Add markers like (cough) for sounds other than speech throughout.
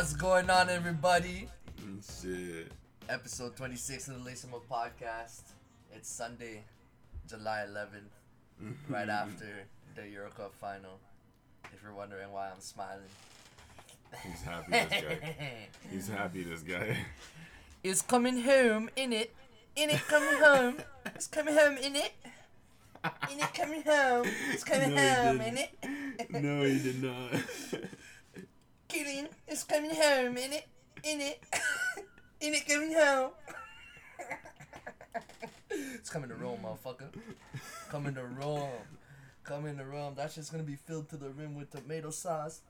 What's going on, everybody? Shit. Episode 26 of the Lace Up podcast. It's Sunday, July 11th, right (laughs) after the Euro Cup final. If you're wondering why I'm smiling, He's happy, this guy. (laughs) He's happy, this guy. it's coming home, in it, in it, coming home. It's coming home, in it, in it, coming home. It's coming (laughs) No, he home, in didn't. it. No, he did not. Killing, it's coming home, in it, in it, (laughs) in it, coming home. it's coming to Rome, motherfucker. Coming to Rome. Coming to Rome. That shit's gonna be filled to the rim with tomato sauce.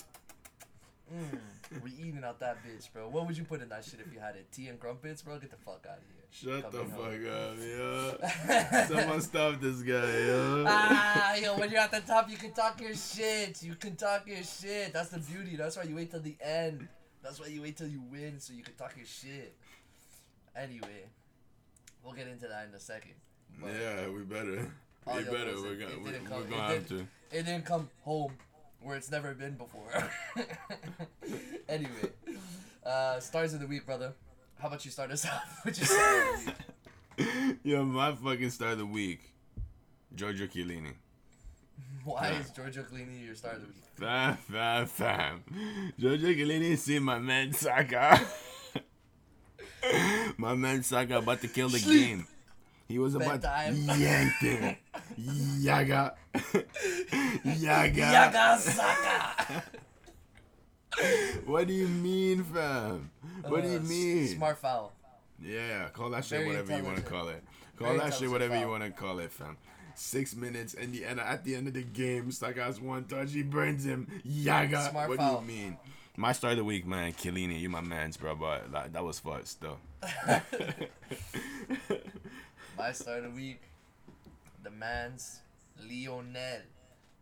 Mmm. We eating out that bitch, bro. What would you put in that shit if you had it? Tea and crumpets, bro? Get the fuck out of here. Shut the Coming fuck home. up, yo. (laughs) Someone stop this guy, yo. ah, yo, when you're at the top, you can talk your shit. You can talk your shit. That's the beauty. That's why you wait till the end. That's why you wait till you win so you can talk your shit. Anyway, we'll get into that in a second. But Yeah, we better. All We better. We're gonna, we're, we're gonna have to. it didn't come home where it's never been before. (laughs) anyway, uh, stars of the week, brother. How about you start us (laughs) off? What you the? (laughs) Yo, my fucking star of the week, Giorgio Chiellini. Why Yeah. is Giorgio Chiellini your star of the week? Fam, fam, fam. Giorgio Chiellini see my man Saka. my man Saka about to kill the Sleep. game. He was about Bedtime. yank him. Yaga. (laughs) Yaga. Yaga Saka. What do you mean, fam? What do Uh, you mean? Smart foul. Yeah, call that shit Very whatever you want to call it. Call Very that shit whatever you want to call it, fam. Six minutes and the end at the end of the game, Saka's one touch, he burns him. Yaga. Smart what foul. do you mean? My start of the week, man, Chiellini, you my man's, bro, but like, that was fun though. (laughs) (laughs) My star of the week, the man's Lionel,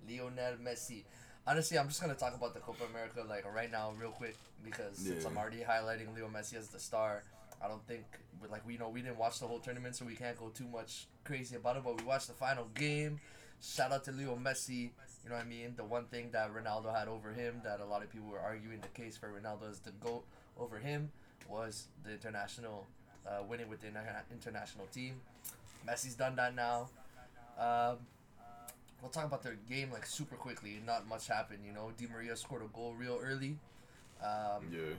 Lionel Messi. Honestly, I'm just gonna talk about the Copa America like right now, real quick, because since I'm already highlighting Leo Messi as the star, I don't think like we know we didn't watch the whole tournament, so we can't go too much crazy about it. But we watched the final game. Shout out to Leo Messi. You know what I mean? The one thing that Ronaldo had over him, that a lot of people were arguing the case for Ronaldo as the goat over him, was the international uh, winning with the interna- international team. Messi's done that now. Um, we'll talk about their game like super quickly. Not much happened, you know. Di Maria scored a goal real early. Um, Yeah.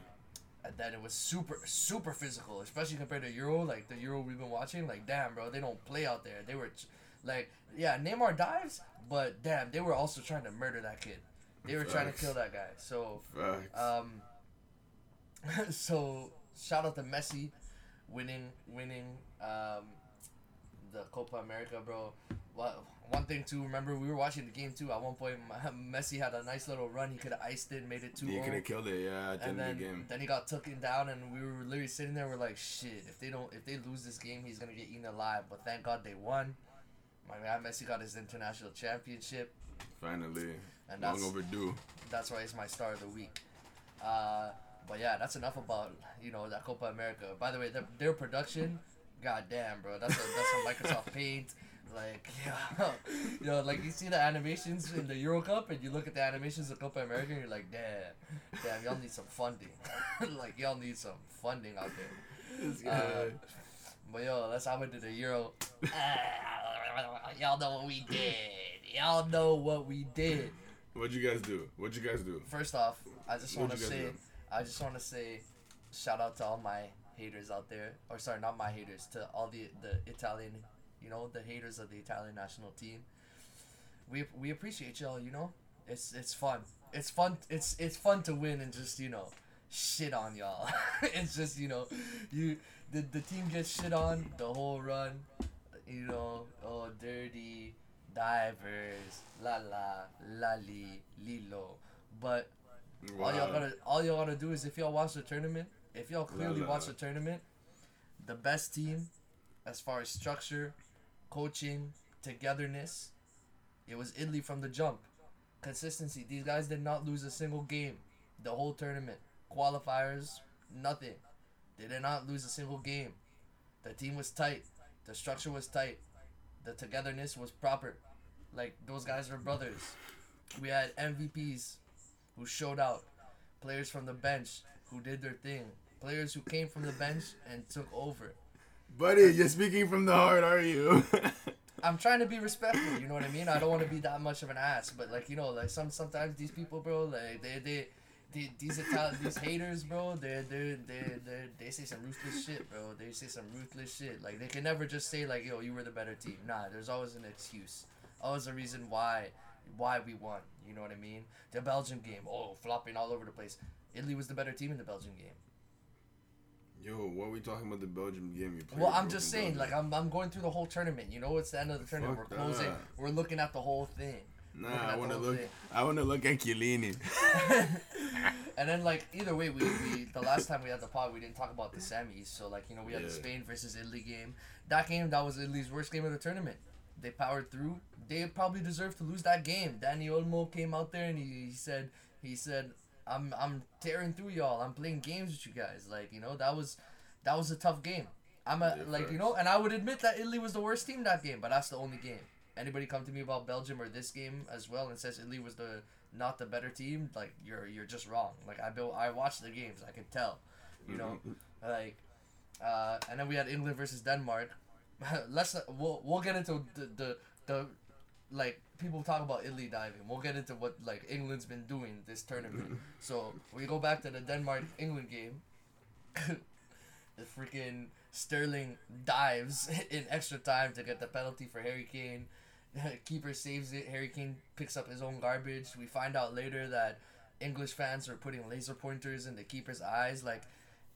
and then it was super super physical, especially compared to Euro. Like the Euro we've been watching, like damn, bro, they don't play out there. They were, ch- like, yeah, Neymar dives, but damn, they were also trying to murder that kid. They were trying to kill that guy. So, Facts. um, (laughs) so shout out to Messi, winning winning um, the Copa America, bro. What one thing too? Remember we were watching the game too. At one point, (laughs) Messi had a nice little run. He could have iced it, made it two. he could have killed it, yeah, at the And end then, of the game. then he got taken down, and we were literally sitting there. We're like, shit. If they don't, if they lose this game, he's gonna get eaten alive. But thank God they won. My man Messi got his international championship, Finally. and Long that's overdue. that's why he's my star of the week. Uh, but yeah, that's enough about you know that Copa America. By the way, their, their production, god damn, bro, that's a, that's some Microsoft (laughs) Paint. Like, (laughs) yeah, you know, like you see the animations in the Euro Cup, and you look at the animations of Copa America, and you're like, damn, damn, y'all need some funding. (laughs) like, y'all need some funding out there. Uh, but yo, let's hop into the Euro. y'all know what we did. Y'all know what we did. What'd you guys do? What'd you guys do? First off, I just want to What'd you guys say, do? I just want to say, shout out to all my haters out there, or sorry, not my haters, to all the the Italian, you know, the haters of the Italian national team. We we appreciate y'all. You know, it's it's fun. It's fun. It's it's fun to win and just you know, shit on y'all. (laughs) it's just you know, you the the team gets shit on the whole run. You know, oh dirty divers, la la, lali, lilo, but all y'all Wow. gotta all y'all gotta do is if y'all watch the tournament, if y'all clearly watch the tournament, the best team, as far as structure, coaching, togetherness, it was Italy from the jump. Consistency. These guys did not lose a single game, the whole tournament. Qualifiers, nothing. They did not lose a single game. The team was tight. The structure was tight. The togetherness was proper. Like those guys were brothers. We had MVPs who showed out. Players from the bench who did their thing. Players who came from the bench and took over. Buddy, you're speaking from the heart, are you? (laughs) I'm trying to be respectful. You know what I mean? I don't want to be that much of an ass, but like you know, like some sometimes these people, bro, like they they. they these Italian, these haters, bro, they they they they they say some ruthless shit, bro. They say some ruthless shit. Like they can never just say like, "Yo, you were the better team." Nah, there's always an excuse, always a reason why, why we won. You know what I mean? The Belgium game, oh, flopping all over the place. Italy was the better team in the Belgian game. Yo, what are we talking about the Belgium game you played? Well, I'm just saying, like I'm, I'm going through the whole tournament. You know, it's the end of the tournament. Fuck we're closing. that. We're looking at the whole thing. Nah, I wanna look. thing. I wanna look at Chiellini. (laughs) And then like either way, we, we the last time we had the pod, we didn't talk about the semis. So like you know we had the Spain versus Italy game. That game that was Italy's worst game of the tournament. They powered through. They probably deserved to lose that game. Dani Olmo came out there and he, he said he said I'm I'm tearing through y'all. I'm playing games with you guys. Like you know that was that was a tough game. I'm a like you know, and I would admit that Italy was the worst team that game, but that's the only game. Anybody come to me about Belgium or this game as well and says Italy was the not the better team, like you're you're just wrong. Like I built, I watched the games, I could tell, you know, like, uh, and then we had England versus Denmark. (laughs) Let's not, we'll we'll get into the the the like people talk about Italy diving. We'll get into what like England's been doing this tournament. (laughs) so we go back to the Denmark England game. (laughs) the freaking Sterling dives (laughs) in extra time to get the penalty for Harry Kane. Keeper saves it. Harry Kane picks up his own garbage. We find out later that English fans are putting laser pointers in the keeper's eyes. Like,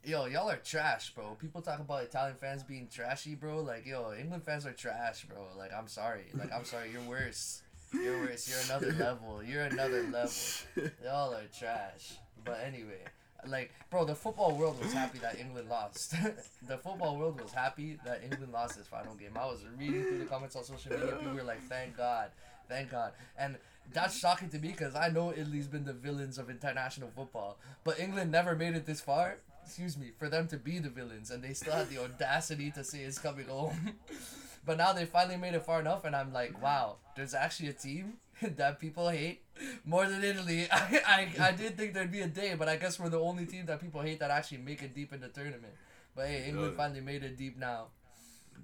yo, y'all are trash, bro. People talk about Italian fans being trashy, bro. Like, yo, England fans are trash, bro. Like, I'm sorry. Like, I'm sorry. You're worse. You're worse. You're another (laughs) level. You're another level. (laughs) Y'all are trash. But anyway, like, bro, the football world was happy that England lost. (laughs) the football world was happy that England lost this final game. I was reading through the comments on social media. People were like, "Thank God, thank God," and that's shocking to me because I know Italy's been the villains of international football, but England never made it this far. Excuse me, for them to be the villains, and they still had the audacity to say it's coming home. (laughs) but now they finally made it far enough, and I'm like, wow, there's actually a team (laughs) that people hate more than Italy. (laughs) I, I, I did think there'd be a day, but I guess we're the only team that people hate that actually make it deep in the tournament. But hey, England finally made it deep now.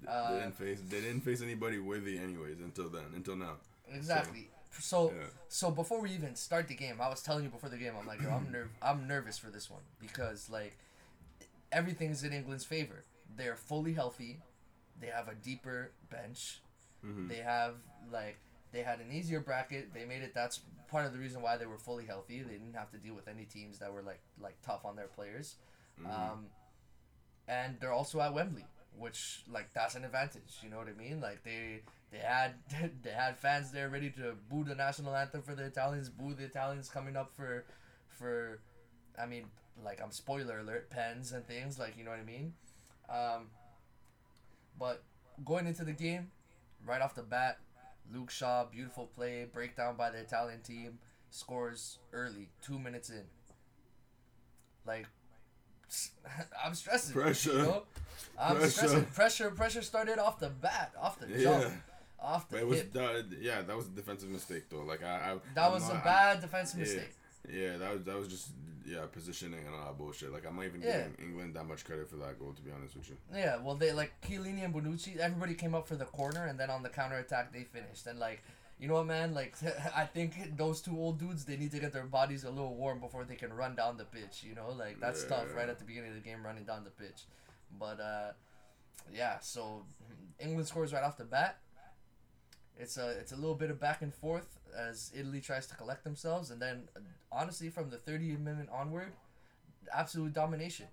they Uh, didn't face. They didn't face anybody worthy, anyways, until then. Until now. Exactly. So Yeah. so before we even start the game, I was telling you before the game, I'm like, yo, I'm nerv- I'm nervous for this one because like everything's in England's favor. They're fully healthy. They have a deeper bench. Mhm. They have like they had an easier bracket. They made it. That's part of the reason why they were fully healthy. They didn't have to deal with any teams that were like like tough on their players. Um, and they're also at Wembley, which like that's an advantage. You know what I mean? Like they they had (laughs) they had fans there ready to boo the national anthem for the Italians, boo the Italians coming up for for I mean like I'm spoiler alert pens and things like you know what I mean. Um, but going into the game, right off the bat, Luke Shaw, beautiful play, breakdown by the Italian team, scores early, two minutes in. Like, (laughs) I'm stressing. Pressure. You know? I'm Pressure. stressing. Pressure, pressure started off the bat, off the Yeah. jump, off the But it was that, yeah, that was a defensive mistake though. Like I, I That I'm was a not- bad defensive yeah. mistake. Yeah, that was that was just yeah positioning and all that bullshit. Like I'm not even Yeah. giving England that much credit for that goal to be honest with you. Yeah, well, they like Chiellini and Bonucci. Everybody came up for the corner, and then on the counter attack, they finished. And like, you know what, man? Like, (laughs) I think those two old dudes, they need to get their bodies a little warm before they can run down the pitch. You know, like that's tough Yeah. right at the beginning of the game, running down the pitch. But uh, yeah, so England scores right off the bat. It's a it's a little bit of back and forth as Italy tries to collect themselves, and then honestly, from the 30th minute onward, absolute domination.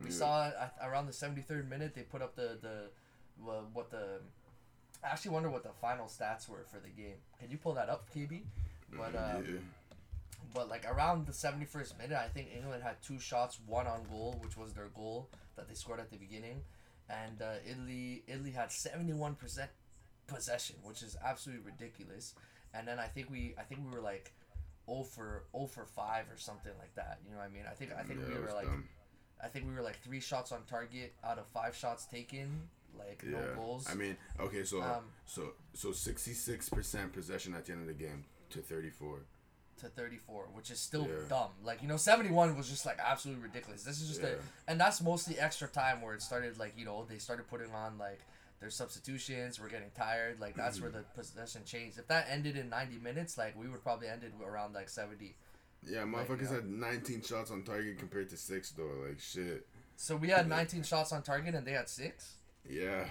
We Yeah. saw at, around the 73rd minute they put up the the what the I actually wonder what the final stats were for the game. Can you pull that up, KB? But uh, yeah. but like around the 71st minute, I think England had two shots, one on goal, which was their goal that they scored at the beginning, and uh, Italy Italy had 71% possession, which is absolutely ridiculous. And then I think we I think we were like 0 for 0 for 5 or something like that. You know what I mean? I think I think yeah, we were like dumb. I think we were like 3 shots on target out of 5 shots taken, like Yeah, no goals. I mean, okay, so Um, so so sixty six percent possession at the end of the game to thirty four. to 34, which is still Yeah. dumb. Like you know, 71 was just like absolutely ridiculous. This is just Yeah. a, and that's mostly extra time where it started like you know they started putting on like their substitutions. We're getting tired. Like that's where the (clears throat) possession changed. If that ended in 90 minutes, like we would probably ended around like 70. Yeah, Like, motherfuckers yeah. had 19 shots on target compared to six though. Like shit. So we had 19 shots on target and they had six. Yeah.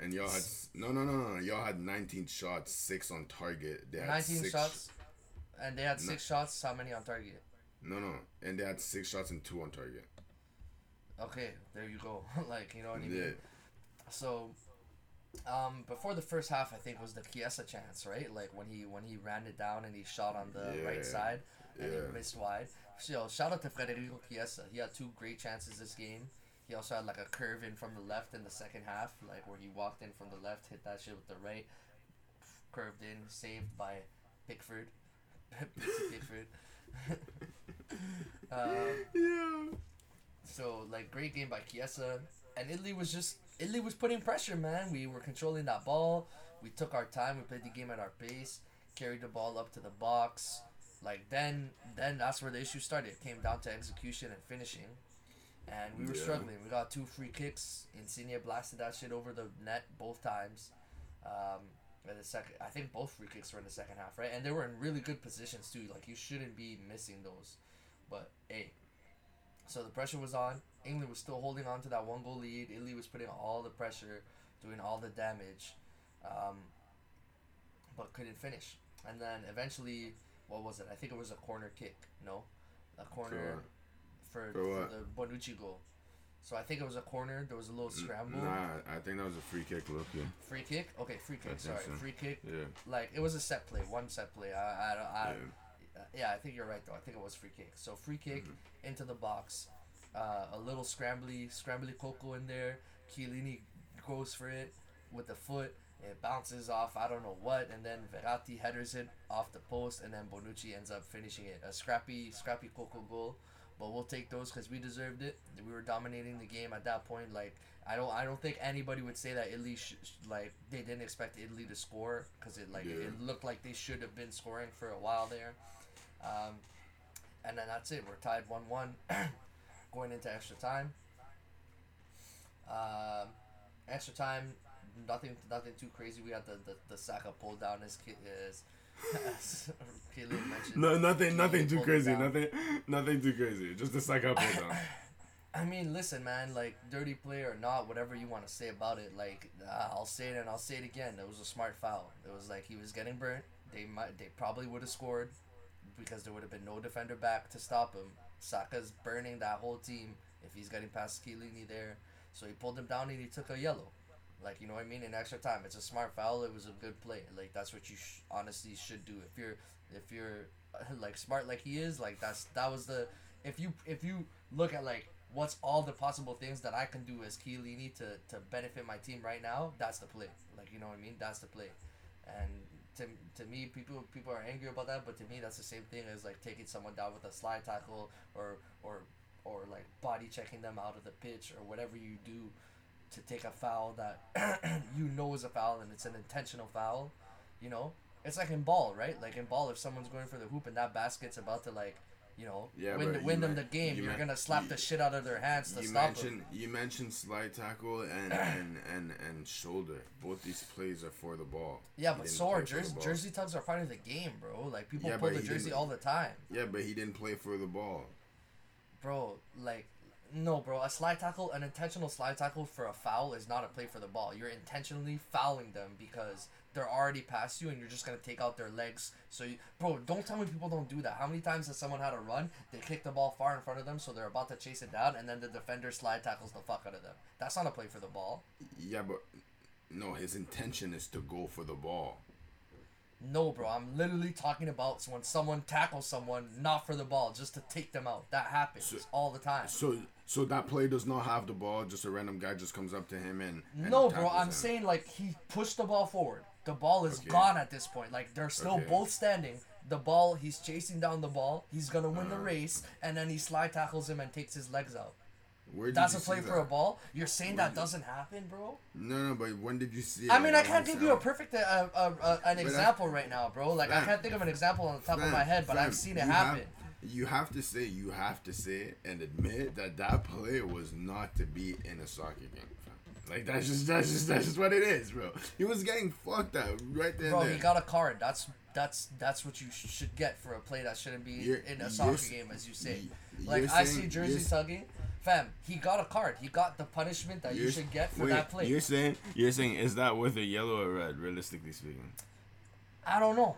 And y'all had no no no no y'all had 19 shots, six on target. They had 19 six shots, and they had six shots. How many on target? No no, and they had six shots and two on target. Okay, there you go. (laughs) like you know what I mean. Yeah. So, um, before the first half, I think was the Chiesa chance, right? Like when he when he ran it down and he shot on the Yeah, right side and yeah. he missed wide. So shout out to Federico Chiesa. He had two great chances this game. He also had like a curve in from the left in the second half, like where he walked in from the left, hit that shit with the right, curved in, saved by Pickford. (laughs) Pickford. um, (laughs) (laughs) Yeah. so like great game by Chiesa, and Italy was just Italy was putting pressure, man. We were controlling that ball. We took our time. We played the game at our pace. Carried the ball up to the box. Like then, then that's where the issue started. It came down to execution and finishing, and we were Yeah. struggling. We got two free kicks. Insigne blasted that shit over the net both times. Um, in the second, I think both free kicks were in the second half, right? And they were in really good positions too. Like you shouldn't be missing those, but hey, so the pressure was on. England was still holding on to that one goal lead. Italy was putting all the pressure, doing all the damage, um, but couldn't finish. And then eventually, what was it? I think it was a corner kick. No, a corner for, For for, the Bonucci goal. So I think it was a corner. There was a little scramble. Nah, I think that was a free kick. Look, yeah. Free kick. Okay, free kick. Sorry, so. free kick. Yeah. Like it was a set play, one set play. I I don't. I, yeah. yeah, I think you're right though. I think it was free kick. So free kick Mm-hmm. into the box, uh, a little scrambly, scrambly Coco in there. Chiellini goes for it with the foot. It bounces off. I don't know what, and then Verratti headers it off the post, and then Bonucci ends up finishing it. A scrappy, scrappy Coco goal, but we'll take those because we deserved it. We were dominating the game at that point. Like I don't, I don't think anybody would say that Italy sh- like they didn't expect Italy to score because it like Yeah. it looked like they should have been scoring for a while there. Um, and then that's it. We're tied one one, (clears throat) going into extra time. Um, extra time, nothing, nothing too crazy. We had the the, the Saka pull down (laughs) as Ki- as, as Kylian mentioned. No, nothing, nothing too crazy. Nothing, nothing too crazy. Just the up and down. (laughs) I mean, listen, man. Like dirty play or not, whatever you want to say about it. Like uh, I'll say it and I'll say it again. It was a smart foul. It was like he was getting burnt. They might, they probably would have scored because there would have been no defender back to stop him. Saka's burning that whole team if he's getting past Chiellini there. So he pulled him down and he took a yellow. Like you know what I mean? In extra time, it's a smart foul. It was a good play. Like that's what you sh- honestly should do. If you're if you're (laughs) like smart like he is, like that's that was the if you if you look at like what's all the possible things that I can do as Chiellini to to benefit my team right now, that's the play. Like you know what I mean? That's the play. And to, to me, people people are angry about that, but to me, that's the same thing as like taking someone down with a slide tackle or or or like body checking them out of the pitch or whatever you do to take a foul that (clears throat) you know is a foul and it's an intentional foul. You know, it's like in ball, right? Like in ball, if someone's going for the hoop and that basket's about to like, you know, Yeah, win, win them the game, you you're men- gonna slap you- the shit out of their hands to You stop mentioned them. you mentioned slide tackle and, (clears throat) and and and shoulder. Both these plays are for the ball. Yeah, He but so are jersey jersey tugs are part of the game, bro. Like people Yeah, pull the jersey all the time, Yeah, but he didn't play for the ball. bro. Like, no, bro. A slide tackle, an intentional slide tackle for a foul is not a play for the ball. You're intentionally fouling them because they're already past you, and you're just gonna take out their legs. So, you, bro, don't tell me people don't do that. How many times has someone had a run? They kick the ball far in front of them, so they're about to chase it down, and then the defender slide tackles the fuck out of them. That's not a play for the ball. Yeah, but no, his intention is to go for the ball. No, bro. I'm literally talking about when someone tackles someone not for the ball, just to take them out. That happens So- all the time. So so that play does not have the ball. Just a random guy just comes up to him and. and No, bro. I'm him. saying like he pushed the ball forward. The ball is Okay. gone at this point. Like they're still Okay. both standing. The ball, he's chasing down the ball. He's gonna win the Uh-huh. race, and then he slide tackles him and takes his legs out. Where did That's a play for a ball. You're saying Where that doesn't happen, bro? No, no, but when did you see? I mean, I can't give you a perfect uh, uh, uh, an I- example right now, bro. Like I can't think of an example on the top of my head, but fam, I've seen it happen. Have, you have to say, you have to say and admit that that play was not to be in a soccer game. Like that's just that's just that's just what it is, bro. He was getting fucked up right there. Bro, there. he got a card. That's that's that's what you sh- should get for a play that shouldn't be You're- in a soccer game, as you say. Like I saying- see jersey tugging, fam. He got a card. He got the punishment that you should get for wait, that play. You're saying you're saying is that worth a yellow or red, realistically speaking? I don't know.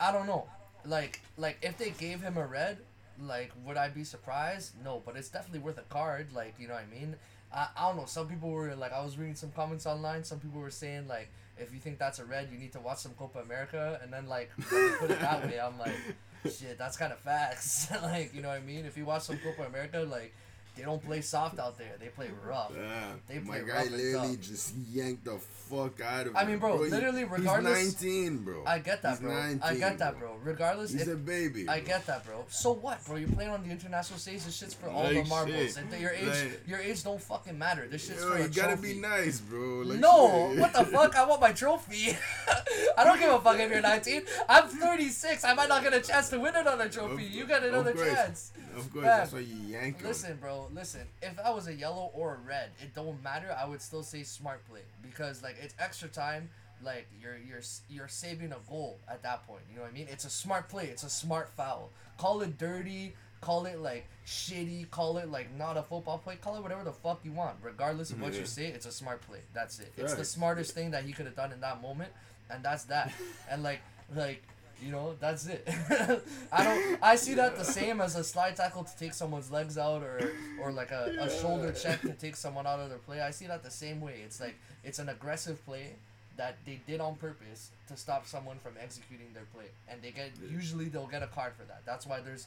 I don't know. Like like if they gave him a red, like would I be surprised? No, but it's definitely worth a card. Like you know what I mean. I, I don't know. Some people were like I was reading some comments online. Some people were saying like if you think that's a red, you need to watch some Copa America. And then like put it that way, I'm like, (laughs) shit, that's kind of facts. (laughs) like you know what I mean. If you watch some Copa America, like they don't play soft out there. They play rough. Yeah, They my play guy rough literally just yanked the fuck out of me. I mean, bro, he- literally, regardless- He's 19, bro. I get that, He's bro. I get that, bro. Regardless, He's if, a baby. I get that, bro. So what, bro? You're playing on the international stage. This shit's for all Like the marbles. shit. And your age, Like- your age don't fucking matter. This shit's Yo, for a you gotta trophy. be nice, bro. Like, no, shit. what the fuck? I want my trophy. (laughs) I don't give a fuck if you're (laughs) 19. I'm 36. I might not get a chance to win another trophy. You got another chance. Of course, Fam, that's why you yank. Listen, bro. Listen. If I was a yellow or a red, it don't matter. I would still say smart play because like it's extra time. Like you're you're you're saving a goal at that point. You know what I mean? It's a smart play. It's a smart foul. Call it dirty. Call it like shitty. Call it like not a football play. Call it whatever the fuck you want. Regardless of what Yeah. you say, it's a smart play. That's it. It's the smartest thing that he could have done in that moment, and that's that. (laughs) and like like you know, that's it. (laughs) I don't. I see that the same as a slide tackle to take someone's legs out, or or like a, a shoulder check to take someone out of their play. I see that the same way. It's like it's an aggressive play that they did on purpose to stop someone from executing their play, and they get usually they'll get a card for that. That's why there's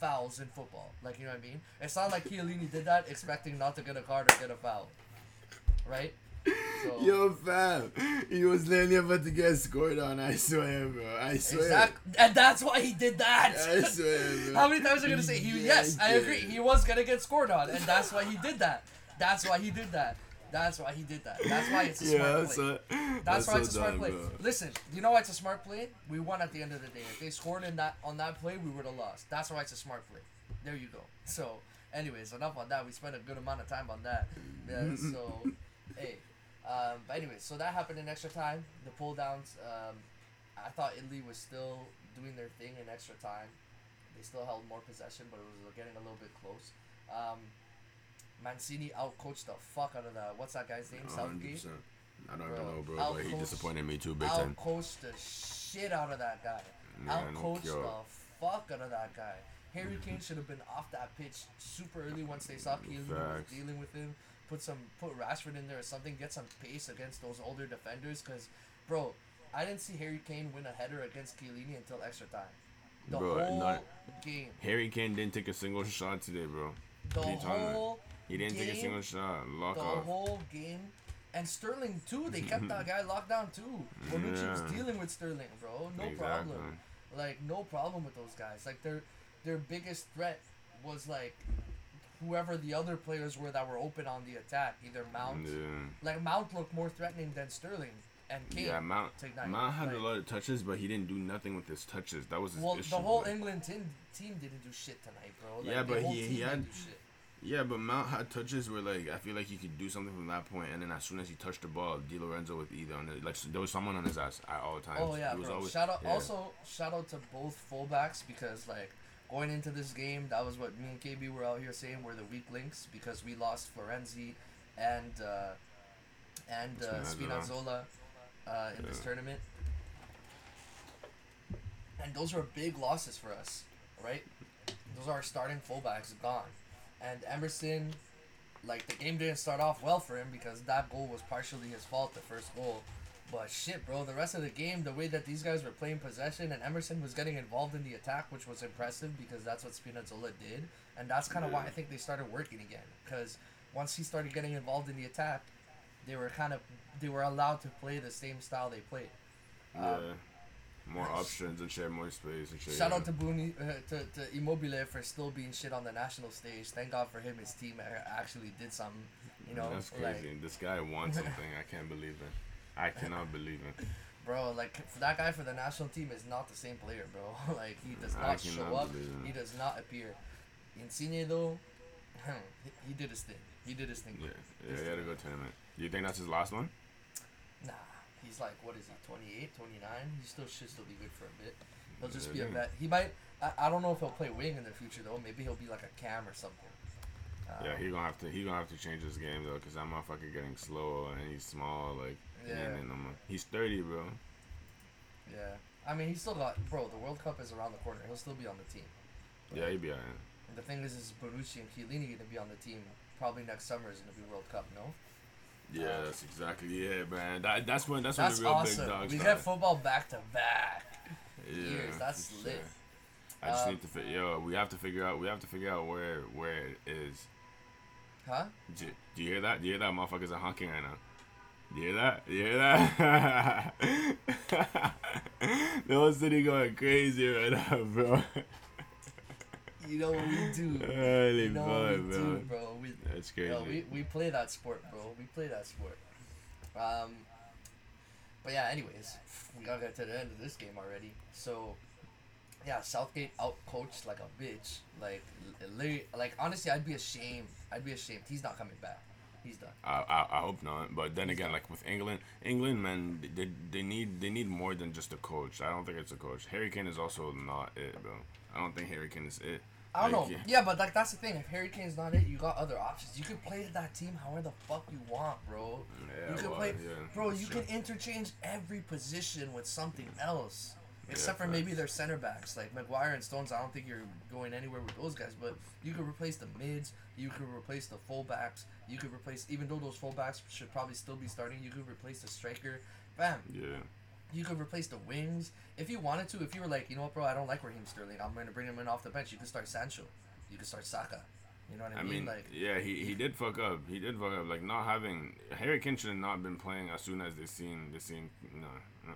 fouls in football. Like you know what I mean? It's not like Chiellini did that expecting not to get a card or get a foul, right? So, Yo, fam, he was literally about to get scored on. I swear, bro. I swear. Exactly, and that's why he did that. I swear, (laughs) bro. How many times are you gonna say he? Yes, I yanked agree. He was gonna get scored on, and that's why he did that. That's why he did that. That's why he did that. That's why it's a smart Yeah, play. that's, a, That's, that's why so it's a smart dumb, play. bro. Listen, you know why it's a smart play? We won at the end of the day. If they scored in that on that play, we would have lost. That's why it's a smart play. There you go. So, anyways, enough on that. We spent a good amount of time on that. Yeah, (laughs) so, hey. Um, but anyway, so that happened in extra time. The pull downs. Um, I thought Italy was still doing their thing in extra time. They still held more possession, but it was getting a little bit close. Um, Mancini outcoached the fuck out of that. What's that guy's name? Southgate. 100%. I don't Bro, even know, bro, but he disappointed me too big time. Outcoached the shit out of that guy. Yeah, Outcoached the fuck out of that guy. Harry (laughs) Kane should have been off that pitch super early once they saw Chiellini was dealing with him. Put some, put Rashford in there or something. Get some pace against those older defenders. Cause, bro, I didn't see Harry Kane win a header against Chiellini until extra time. The Bro, whole not- game. Harry Kane didn't take a single shot today, bro. The What are you talking about? whole He didn't take a single shot. Lock the off. whole game. And Sterling too. They kept that (laughs) guy locked down too. Bonucci was dealing with Sterling, bro. No exactly. problem. Like no problem with those guys. Like their their biggest threat was like whoever the other players were that were open on the attack, either Mount. Yeah. Like Mount looked more threatening than Sterling and Kane. Yeah, Mount. tonight. Mount had a lot of touches, but he didn't do nothing with his touches. That was his Well, issue. the whole like- England team team didn't do shit tonight, bro. Like, Yeah, but he- he had- do shit. Yeah, but Mount had touches where like I feel like he could do something from that point, and then as soon as he touched the ball, Di Lorenzo with either on the, like there was someone on his ass at all times. Oh yeah, he was bro. always, shout out yeah. also shout out to both fullbacks because like going into this game, that was what me and KB were out here saying were the weak links because we lost Florenzi and uh, and uh, Spinazzola. Uh, in this tournament, and those were big losses for us, right? Those are our starting fullbacks gone, and Emerson. Like the game didn't start off well for him because that goal was partially his fault, the first goal. But shit, bro, the rest of the game, the way that these guys were playing possession and Emerson was getting involved in the attack, which was impressive because that's what Spinazzola did, and that's kind of why I think they started working again. Because once he started getting involved in the attack, they were kind of they were allowed to play the same style they played. Yeah. Um, more options and share more space and shit. Shout out to Booney, uh, to, to Immobile for still being shit on the national stage. Thank God for him. His team actually did something. You know, That's like crazy. this guy wants (laughs) something. I can't believe it. I cannot believe it. bro, like that guy for the national team is not the same player, bro. (laughs) like he does not show up. He does not appear. Insigne though, (laughs) he, he did his thing. He did his thing. Yeah, yeah, he had a good tournament. Do you think that's his last one? Nah, he's like what is he? 28, 29? He still should still be good for a bit. He'll just be a vet. He might. I, I don't know if he'll play wing in the future though. Maybe he'll be like a cam or something. Um, Yeah, he gonna have to. He gonna have to change his game though, cause that motherfucker getting slow and he's small. Like, Yeah. no more. He's thirty, bro. Yeah. I mean, he's still got bro. The World Cup is around the corner. He'll still be on the team. Yeah, he'll be alright. The thing is, is Bonucci and Chiellini gonna be on the team. Probably next summer is gonna be World Cup. No. Yeah, Uh, that's exactly it, man. That, that's when that's, That's when the real awesome. big dogs we get football back to back. yeah, years. That's for lit. I just Um, need to fi- yo. We have to figure out. We have to figure out where where it is. Huh? Do, do you hear that? Do you hear that? Motherfuckers are honking right now. You hear that? You hear that? the whole city going crazy right now, bro. You know what we do. Holy you know what we fuck, do, bro. bro. We, That's crazy. yo, we, we play that sport, bro. We play that sport. Um, but yeah, anyways, we gotta get to the end of this game already. So, yeah, Southgate out coached like a bitch. Like, like honestly, I'd be ashamed. I'd be ashamed. He's not coming back. He's done. I, I, I hope not. But then again, like with England, England man, they, they need they need more than just a coach. I don't think it's a coach. Harry Kane is also not it, bro. I don't think Harry Kane is it. I don't Like, know. yeah. Yeah, but like that's the thing. If Harry Kane's not it, you got other options. You can play that team however the fuck you want, bro. Yeah, you can well, play, yeah, bro. You true. can interchange every position with something else, except for maybe their center backs like Maguire and Stones. I don't think you're going anywhere with those guys, but you could replace the mids. You could replace the fullbacks. You could replace, even though those fullbacks should probably still be starting. You could replace the striker. Bam. Yeah. You could replace the wings if you wanted to. If you were like, you know what, bro, I don't like Raheem Sterling. I'm gonna bring him in off the bench. You could start Sancho. You could start Saka. You know what I, I mean? mean, Like, yeah, he, he did fuck up. He did fuck up. Like not having Harry Kane should have not been playing as soon as they seen they seen no. Uh-uh.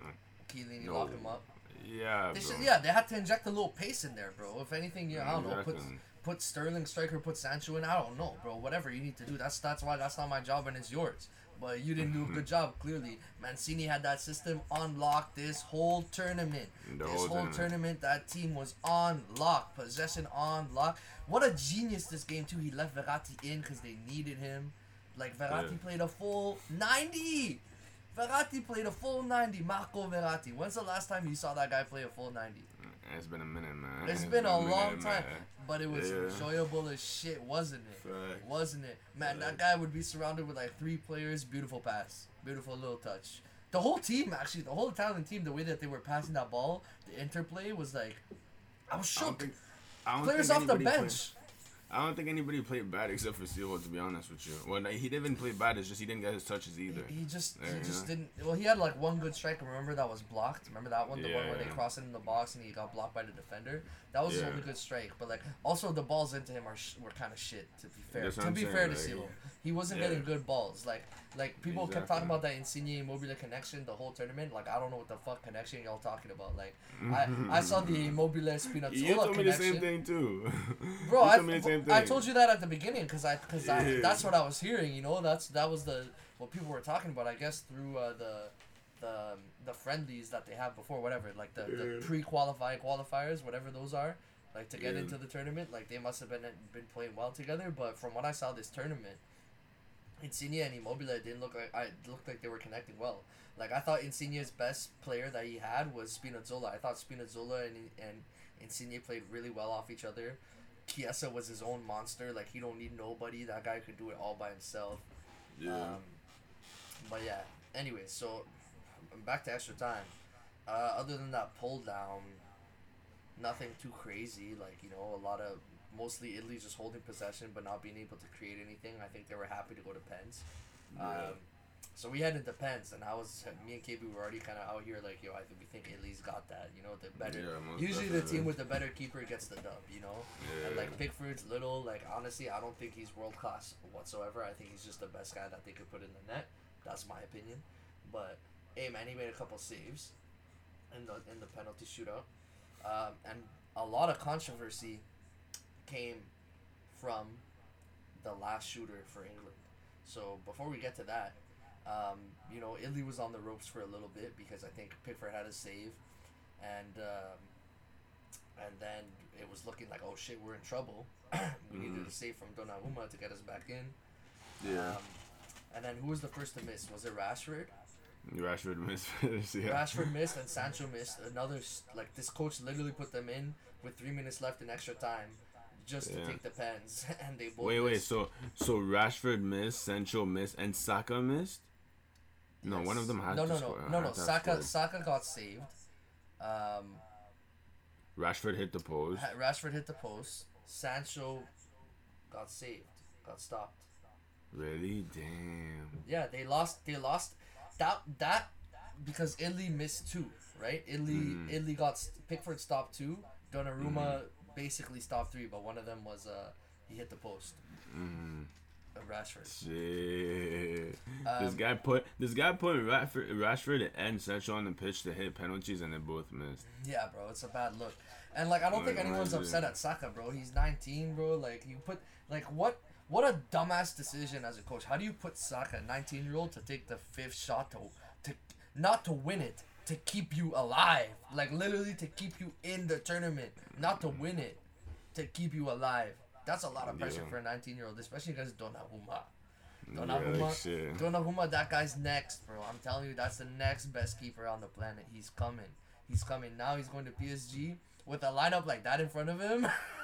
No. lock him up. Yeah, They bro. should, yeah, they had to inject a little pace in there, bro. If anything, yeah, I don't know, put Exactly. Put Sterling striker, put Sancho in. I don't know, bro. Whatever you need to do, that's that's why that's not my job and it's yours. But you didn't do a good (laughs) job, clearly. Mancini had that system on lock this whole tournament. The this whole tournament. tournament. that team was on lock, possession on lock. What a genius this game too. He left Verratti in because they needed him. Like Verratti Yeah. played a full ninety. Verratti played a full 90. Marco Verratti. When's the last time you saw that guy play a full 90? Mm, it's been a minute, man. It's (laughs) been a minute, long time. man. But it was Yeah. enjoyable as shit, wasn't it? Fact. Wasn't it? Man, that guy would be surrounded with like three players. Beautiful pass. Beautiful little touch. The whole team, actually, the whole Italian team, the way that they were passing that ball, the interplay was like, I was I shook. think, I Players off the anybody played- bench. I don't think anybody played bad except for Silva, to be honest with you. Well, he didn't play bad. It's just he didn't get his touches either. He just, he just yeah. didn't. Well, he had like one good strike. Remember that was blocked. Remember that one, the one where they crossed it in the box and he got blocked by the defender. That was Yeah. only good strike. But like, also the balls into him are sh- were kind of shit. To be fair, That's to be saying, fair to Silo, he wasn't yeah. getting good balls. Like, like people kept talking about that Insigne Immobile connection the whole tournament. Like, I don't know what the fuck connection y'all talking about. Like, (laughs) I I saw the Immobile Spinazzola You told me the connection. same thing too. (laughs) Bro, I, told me the same thing. I told you that at the beginning because I because I Yeah. that's what I was hearing. You know, that's that was the what people were talking about. I guess through uh, the the the friendlies that they have before, whatever, like the, the pre-qualifying qualifiers, whatever those are, like to get Yeah. into the tournament. Like they must have been been playing well together. But from what I saw this tournament, Insigne and Immobile didn't look like I looked like they were connecting well. Like I thought Insigne's best player that he had was Spinazzola. I thought Spinazzola and and Insigne played really well off each other. Chiesa was his own monster. Like he don't need nobody. That guy could do it all by himself. Yeah. Um, but yeah. Anyway, so back to extra time. Uh, other than that pull down, nothing too crazy. Like you know, a lot of mostly Italy just holding possession but not being able to create anything. I think they were happy to go to pens. Yeah. Um, so we had to pens, and I was me and KB were already kind of out here like, yo, I think we think Italy's got that. You know, the better. Yeah, usually the team with the better keeper gets the dub. You know. And like Pickford's little, like honestly, I don't think he's world class whatsoever. I think he's just the best guy that they could put in the net. That's my opinion. But hey, man, he made a couple saves. in the in the penalty shootout, um, and a lot of controversy came from the last shooter for England. So before we get to that, um, you know, Italy was on the ropes for a little bit because I think Pickford had a save, and um, and then it was looking like, oh shit, we're in trouble. (clears throat) we needed a save from Donnarumma to get us back in. Yeah. Um, and then who was the first to miss? Was it Rashford? Rashford missed. (laughs) yeah. Rashford missed and Sancho missed. Another like this coach literally put them in with three minutes left in extra time, just Yeah. to take the pens, (laughs) and they both. Wait, wait. So, so Rashford missed, Sancho missed, and Saka missed. No, one of Yes. them had no, to no, score. no, no, had no. Saka. Saka got saved. Um, Rashford hit the post. Rashford hit the post. Sancho got saved, got stopped. Really? Damn. Yeah, they lost. They lost. That that because Italy missed two, right? Italy Mm. Italy got st- Pickford stopped two. Donnarumma basically stopped three, but one of them was uh he hit the post. Mm. Uh, Rashford. Shit. this Um, guy put this guy put Rashford, Rashford and Sancho on the pitch to hit penalties, and they both missed. Yeah, bro, it's a bad look. And like I don't think anyone's upset at Saka, bro. He's 19, bro. Like you put like what what a dumbass decision as a coach. How do you put Saka, 19 year old, to take the fifth shot to to not to win it, to keep you alive, like literally to keep you in the tournament, not to win it, to keep you alive. That's a lot of pressure Yeah. for a 19 year old, especially because Donnarumma. Yeah, Donnarumma, like shit. Donnarumma, that guy's next, bro. I'm telling you, that's the next best keeper on the planet. He's coming. He's coming. Now he's going to PSG with a lineup like that in front of him. (laughs)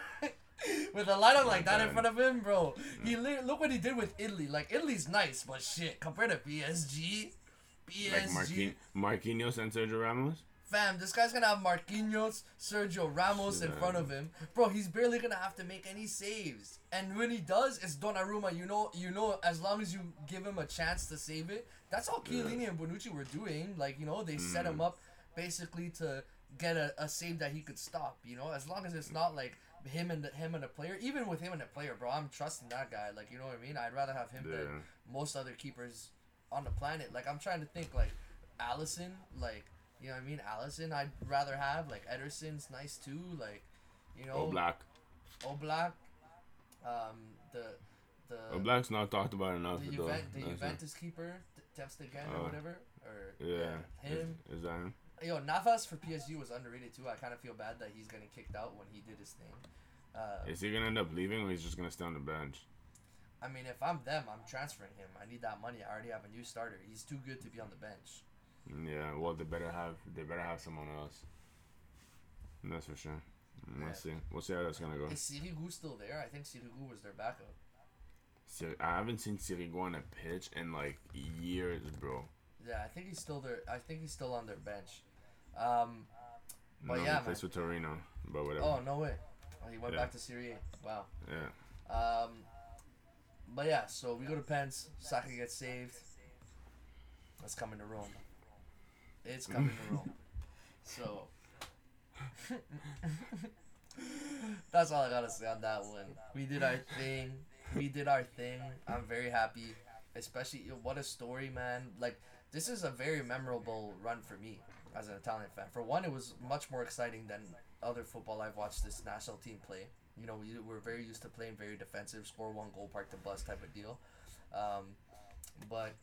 (laughs) with a lineup like that in front of him, bro. He li- look what he did with Italy. Like Italy's nice, but shit compared to PSG, PSG. Like Marquin- Marquinhos and Sergio Ramos. Fam, this guy's gonna have Marquinhos, Sergio Ramos in Shit. front of him. Bro, he's barely gonna have to make any saves. And when he does, it's Donnarumma. You know, you know, as long as you give him a chance to save it, that's all Chiellini and Bonucci were doing. Like, you know, they set Mm. him up basically to get a, a save that he could stop. You know, as long as it's not like him and him and a player. Even with him and a player, bro, I'm trusting that guy. Like, you know what I mean? I'd rather have him Yeah. than most other keepers on the planet. Like, I'm trying to think like Alisson, like. You know what I mean? Alisson, I'd rather have like Ederson's nice too. Like, you know, Black. Oblak, um, the the Black's not talked about enough. the. Juven- the. Juventus keeper, Ter Stegen or Oh. whatever, or Yeah. him. Is, is that him? Yo, Navas for PSG was underrated too. I kind of feel bad that he's getting kicked out when he did his thing. Uh, Is he gonna end up leaving, or he's just gonna stay on the bench? I mean, if I'm them, I'm transferring him. I need that money. I already have a new starter. He's too good to be on the bench. Yeah. Well, they better have they better have someone else. That's for sure. We'll Yeah. see. We'll see how that's gonna go. Is Sirigu still there? I think Sirigu was their backup. Sir- I haven't seen Sirigu on a pitch in like years, bro. Yeah, I think he's still there. I think he's still on their bench. Um, No, But he yeah, plays man. for Torino, but whatever. oh no way. Oh, he went Yeah. back to Serie A. Wow. Yeah. Um, but yeah, so we go to Pens. Saka gets saved. It's coming to Rome. It's (laughs) coming to Rome. So (laughs) that's all I gotta say on that one. We did our thing. We did our thing. I'm very happy. Especially what a story, man. Like this is a very memorable run for me as an Italian fan. For one, it was much more exciting than other football I've watched this national team play. You know, we we're very used to playing very defensive, score one goal, park the bus type of deal. Um, but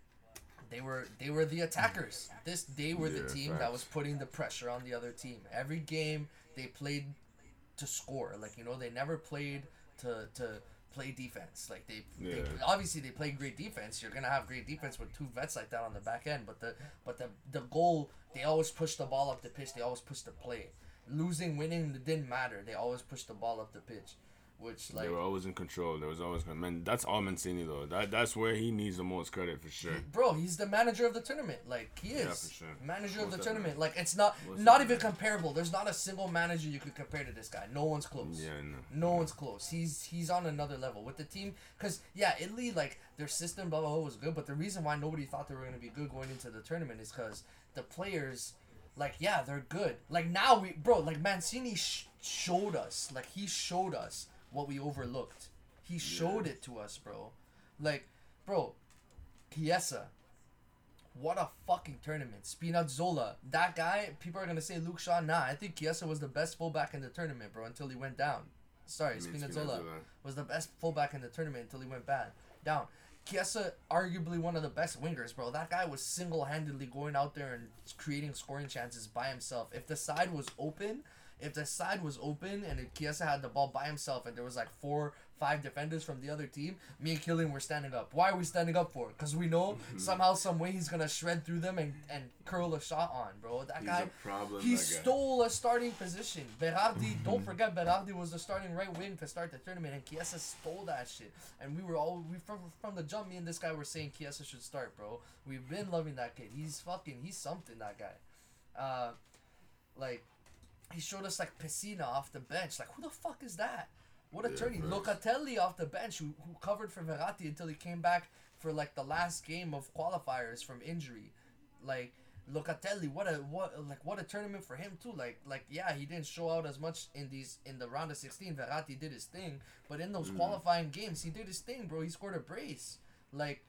they were they were the attackers. This they were the Yeah, team that was putting the pressure on the other team. Every game they played to score. Like you know, they never played to to play defense. Like they, they obviously they play great defense. You're gonna have great defense with two vets like that on the back end. But the but the the goal they always push the ball up the pitch. They always push the play. Losing, winning, it didn't matter. They always push the ball up the pitch, which like they were always in control. There was always man. That's all Mancini though. That that's where he needs the most credit for sure. Bro, he's the manager of the tournament. Like he is Yeah, for sure. manager of the tournament. Like it's not Most not even definitely. comparable. There's not a single manager you could compare to this guy. No one's close. Yeah, no. No one's close. He's he's on another level with the team. Cause yeah, Italy like their system blah blah blah was good, but the reason why nobody thought they were gonna be good going into the tournament is because the players, like yeah, they're good. Like now we bro, like Mancini sh- showed us, like he showed us what we overlooked. He showed it to us, bro. Like, bro, Chiesa, what a fucking tournament. Spinazzola, that guy, people are gonna say Luke Shaw. Nah, I think Chiesa was the best fullback in the tournament, bro, until he went down. Sorry, I mean, Spinazzola was the best fullback in the tournament until he went bad down. Chiesa, arguably one of the best wingers, bro. That guy was single handedly going out there and creating scoring chances by himself. If the side was open, if the side was open and if Chiesa had the ball by himself and there was like four, five defenders from the other team, me and Killian were standing up. Why are we standing up for? Because we know Mm-hmm. somehow, some way he's gonna shred through them and, and curl a shot on, bro. That He's guy, a problem. he that guy. stole a starting position. Berardi, don't forget Berardi was the starting right wing to start the tournament, and Chiesa stole that shit. And we were all we from from the jump. Me and this guy were saying Chiesa should start, bro. We've been loving that kid. He's fucking. He's something. That guy. Uh, like, he showed us like Pessina off the bench. Like, who the fuck is that? What a Yeah. Locatelli off the bench, who, who covered for Verratti until he came back for like the last game of qualifiers from injury. Like Locatelli, what a what like what a tournament for him too. Like like yeah, he didn't show out as much in these in the round of sixteen. Verratti did his thing, but in those mm. qualifying games, he did his thing, bro. He scored a brace. Like,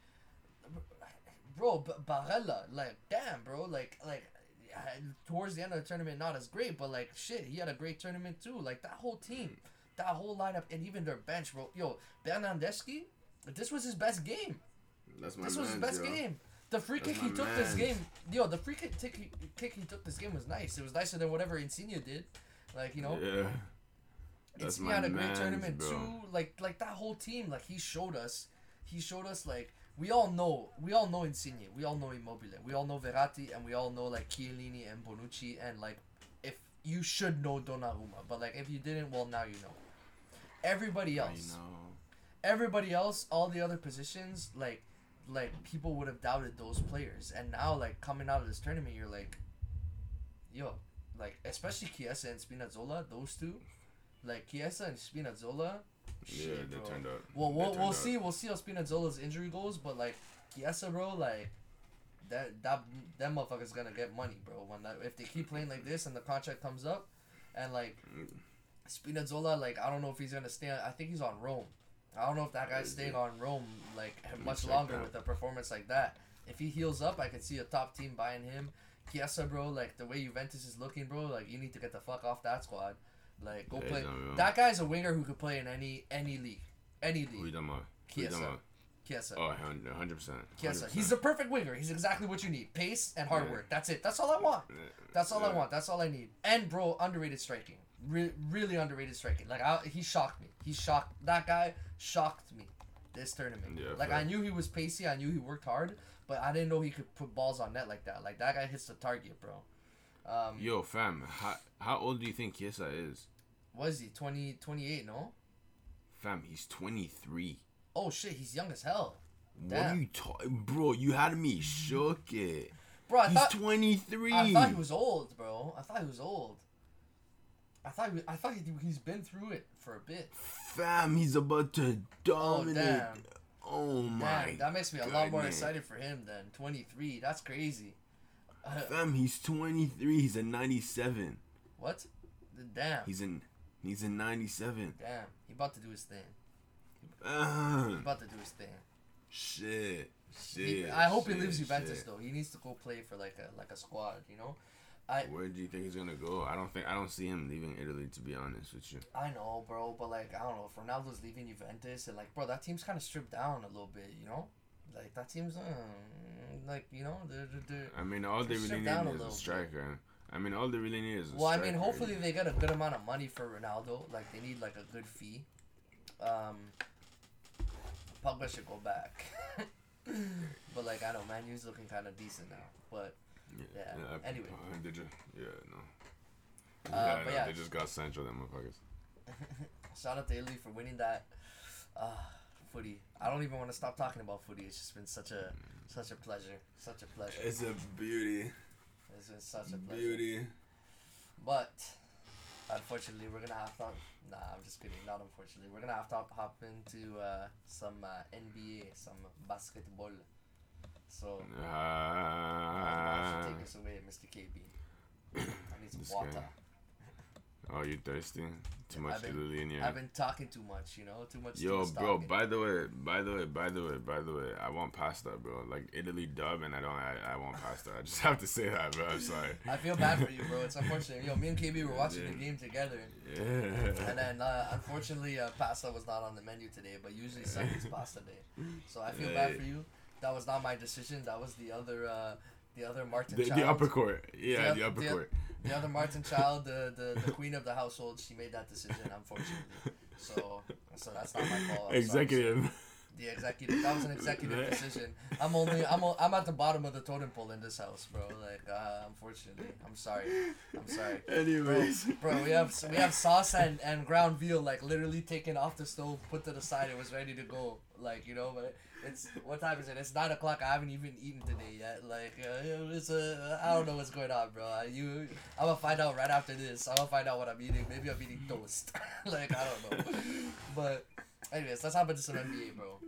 bro, B- Barella, like damn, bro, like like. Uh, Towards the end of the tournament, not as great, but like shit, he had a great tournament too. Like that whole team, that whole lineup, and even their bench, bro. Yo, Bernardeschi, this was his best game. That's my This was his best yo. game. The free That's kick he took this game, yo, the free kick, he, kick he took this game was nice. It was nicer than whatever Insigne did. Like you know, Yeah. That's Insigne had a great tournament bro. too. Like like that whole team, like he showed us. He showed us like we all know we all know Insigne, we all know Immobile, we all know Verratti, and we all know like Chiellini and Bonucci, and like if you should know Donnarumma, but like if you didn't, well now you know. Everybody I else, know. everybody else, all the other positions, like like people would have doubted those players, and now like coming out of this tournament, you're like, yo, like especially Chiesa and Spinazzola, those two, like Chiesa and Spinazzola, Yeah, shit, they bro. turned out. Well, we'll, we'll out. see. We'll see how Spinazzola's injury goes, but like Chiesa, bro, like that that that motherfucker's gonna get money, bro. When that if they keep playing like this and the contract comes up, and like. Spinazzola, like I don't know if he's gonna stay. I think he's on Rome. I don't know if that guy's staying on Rome like much longer with a performance like that. If he heals up, I could see a top team buying him. Chiesa, bro, like the way Juventus is looking, bro, like you need to get the fuck off that squad. Like go Yeah, play. he's not real. That guy's a winger who could play in any any league, any league. talking about? Who you Chiesa. talking about? Chiesa. Oh, 100 percent. Chiesa. He's the perfect winger. He's exactly what you need. Pace and hard Yeah. work. That's it. That's all I want. That's all I want. That's all I need. And bro, underrated striking. Re- really underrated striking. Like I, he shocked me. He shocked that guy. Shocked me this tournament. Yeah, like I knew he was pacey. I knew he worked hard, but I didn't know he could put balls on net like that. Like that guy hits the target, bro. Um, Yo, fam, how, how old do you think Chiesa is? Was he 20, 28, No. Fam, he's 23. Oh shit, he's young as hell. What are you talking, bro? You had me shook it. Bro, I he's thought 23. I thought he was old, bro. I thought he was old. I thought he, I thought he, he's been through it for a bit. Fam, he's about to dominate. damn. Oh, my. Damn, that makes me a lot more excited for him than 23. That's crazy. (laughs) Fam, he's 23. He's a 97. what? Damn. He's in. He's in 97. Damn. He about to do his thing. He about to do his thing. shit. He- Shit. I hope he leaves Juventus shit. though. He needs to go play for like a like a squad, you know. I Where do you think he's gonna go? I don't think I don't see him leaving Italy. To be honest with you. I know, bro, but like I don't know. If Ronaldo's leaving Juventus, and like, bro, that team's kind of stripped down a little bit, you know. Like that team's uh, like you know they're, they're, I mean, all they really shut down a need is a bit. Striker. I mean, all they really need is a Well, I mean, hopefully they get a good amount of money for Ronaldo. Like they need like a good fee. Um, Pogba should go back. (laughs) but like I don't know, Man U's looking kind of decent now. But yeah, anyway. uh, They just, yeah, no. Uh, yeah, but no, yeah. they just got Sancho, them motherfuckers. (laughs) shout out to Italy for winning that uh, footy. I don't even want to stop talking about footy. It's just been such a such a pleasure, such a pleasure. It's a beauty, It's been such a pleasure. beauty. But unfortunately, we're gonna have to. Nah, I'm just kidding. Not unfortunately, we're gonna have to hop into uh, some uh, NBA, some basketball. So uh, Ah, take us away, Mr. KB. I need some water. guy. Oh, you thirsty? Too much I've been- in your. I've been talking too much, you know, too much. Yo, bro. talking. By the way, by the way, by the way, by the way, I want pasta, bro. Like Italy dub, and I don't. I, I want pasta. I just (laughs) have to say that, bro. I'm sorry. (laughs) I feel bad for you, bro. It's unfortunate. Yo, me and KB were watching the game together, Yeah. and then uh, unfortunately, uh, pasta was not on the menu today. But usually Sunday's (laughs) pasta day, so I feel bad Yeah. for you. That was not my decision. That was the other, uh, the other Martin The, the upper court. Yeah, The the, upper the- court. The other Martin Child, the, the, the queen of the household, she made that decision, unfortunately. So, so that's not my fault. I'm sorry. Executive. The executive. That was an executive (laughs) decision. I'm only. I'm. I'm at the bottom of the totem pole in this house, bro. Like, uh, unfortunately, I'm sorry. I'm sorry. Bro, Anyways. bro, we have we have sauce and, and ground veal like literally taken off the stove, put to the side. It was ready to go. Like you know, but it's what time is it? It's nine o'clock. I haven't even eaten today yet. Like uh, it's a I don't know what's going on, bro. Uh, You, I'm gonna find out right after this. I'm gonna find out what I'm eating. Maybe I'm eating toast. (laughs) like I don't know. But anyways, let's hop into some NBA, bro.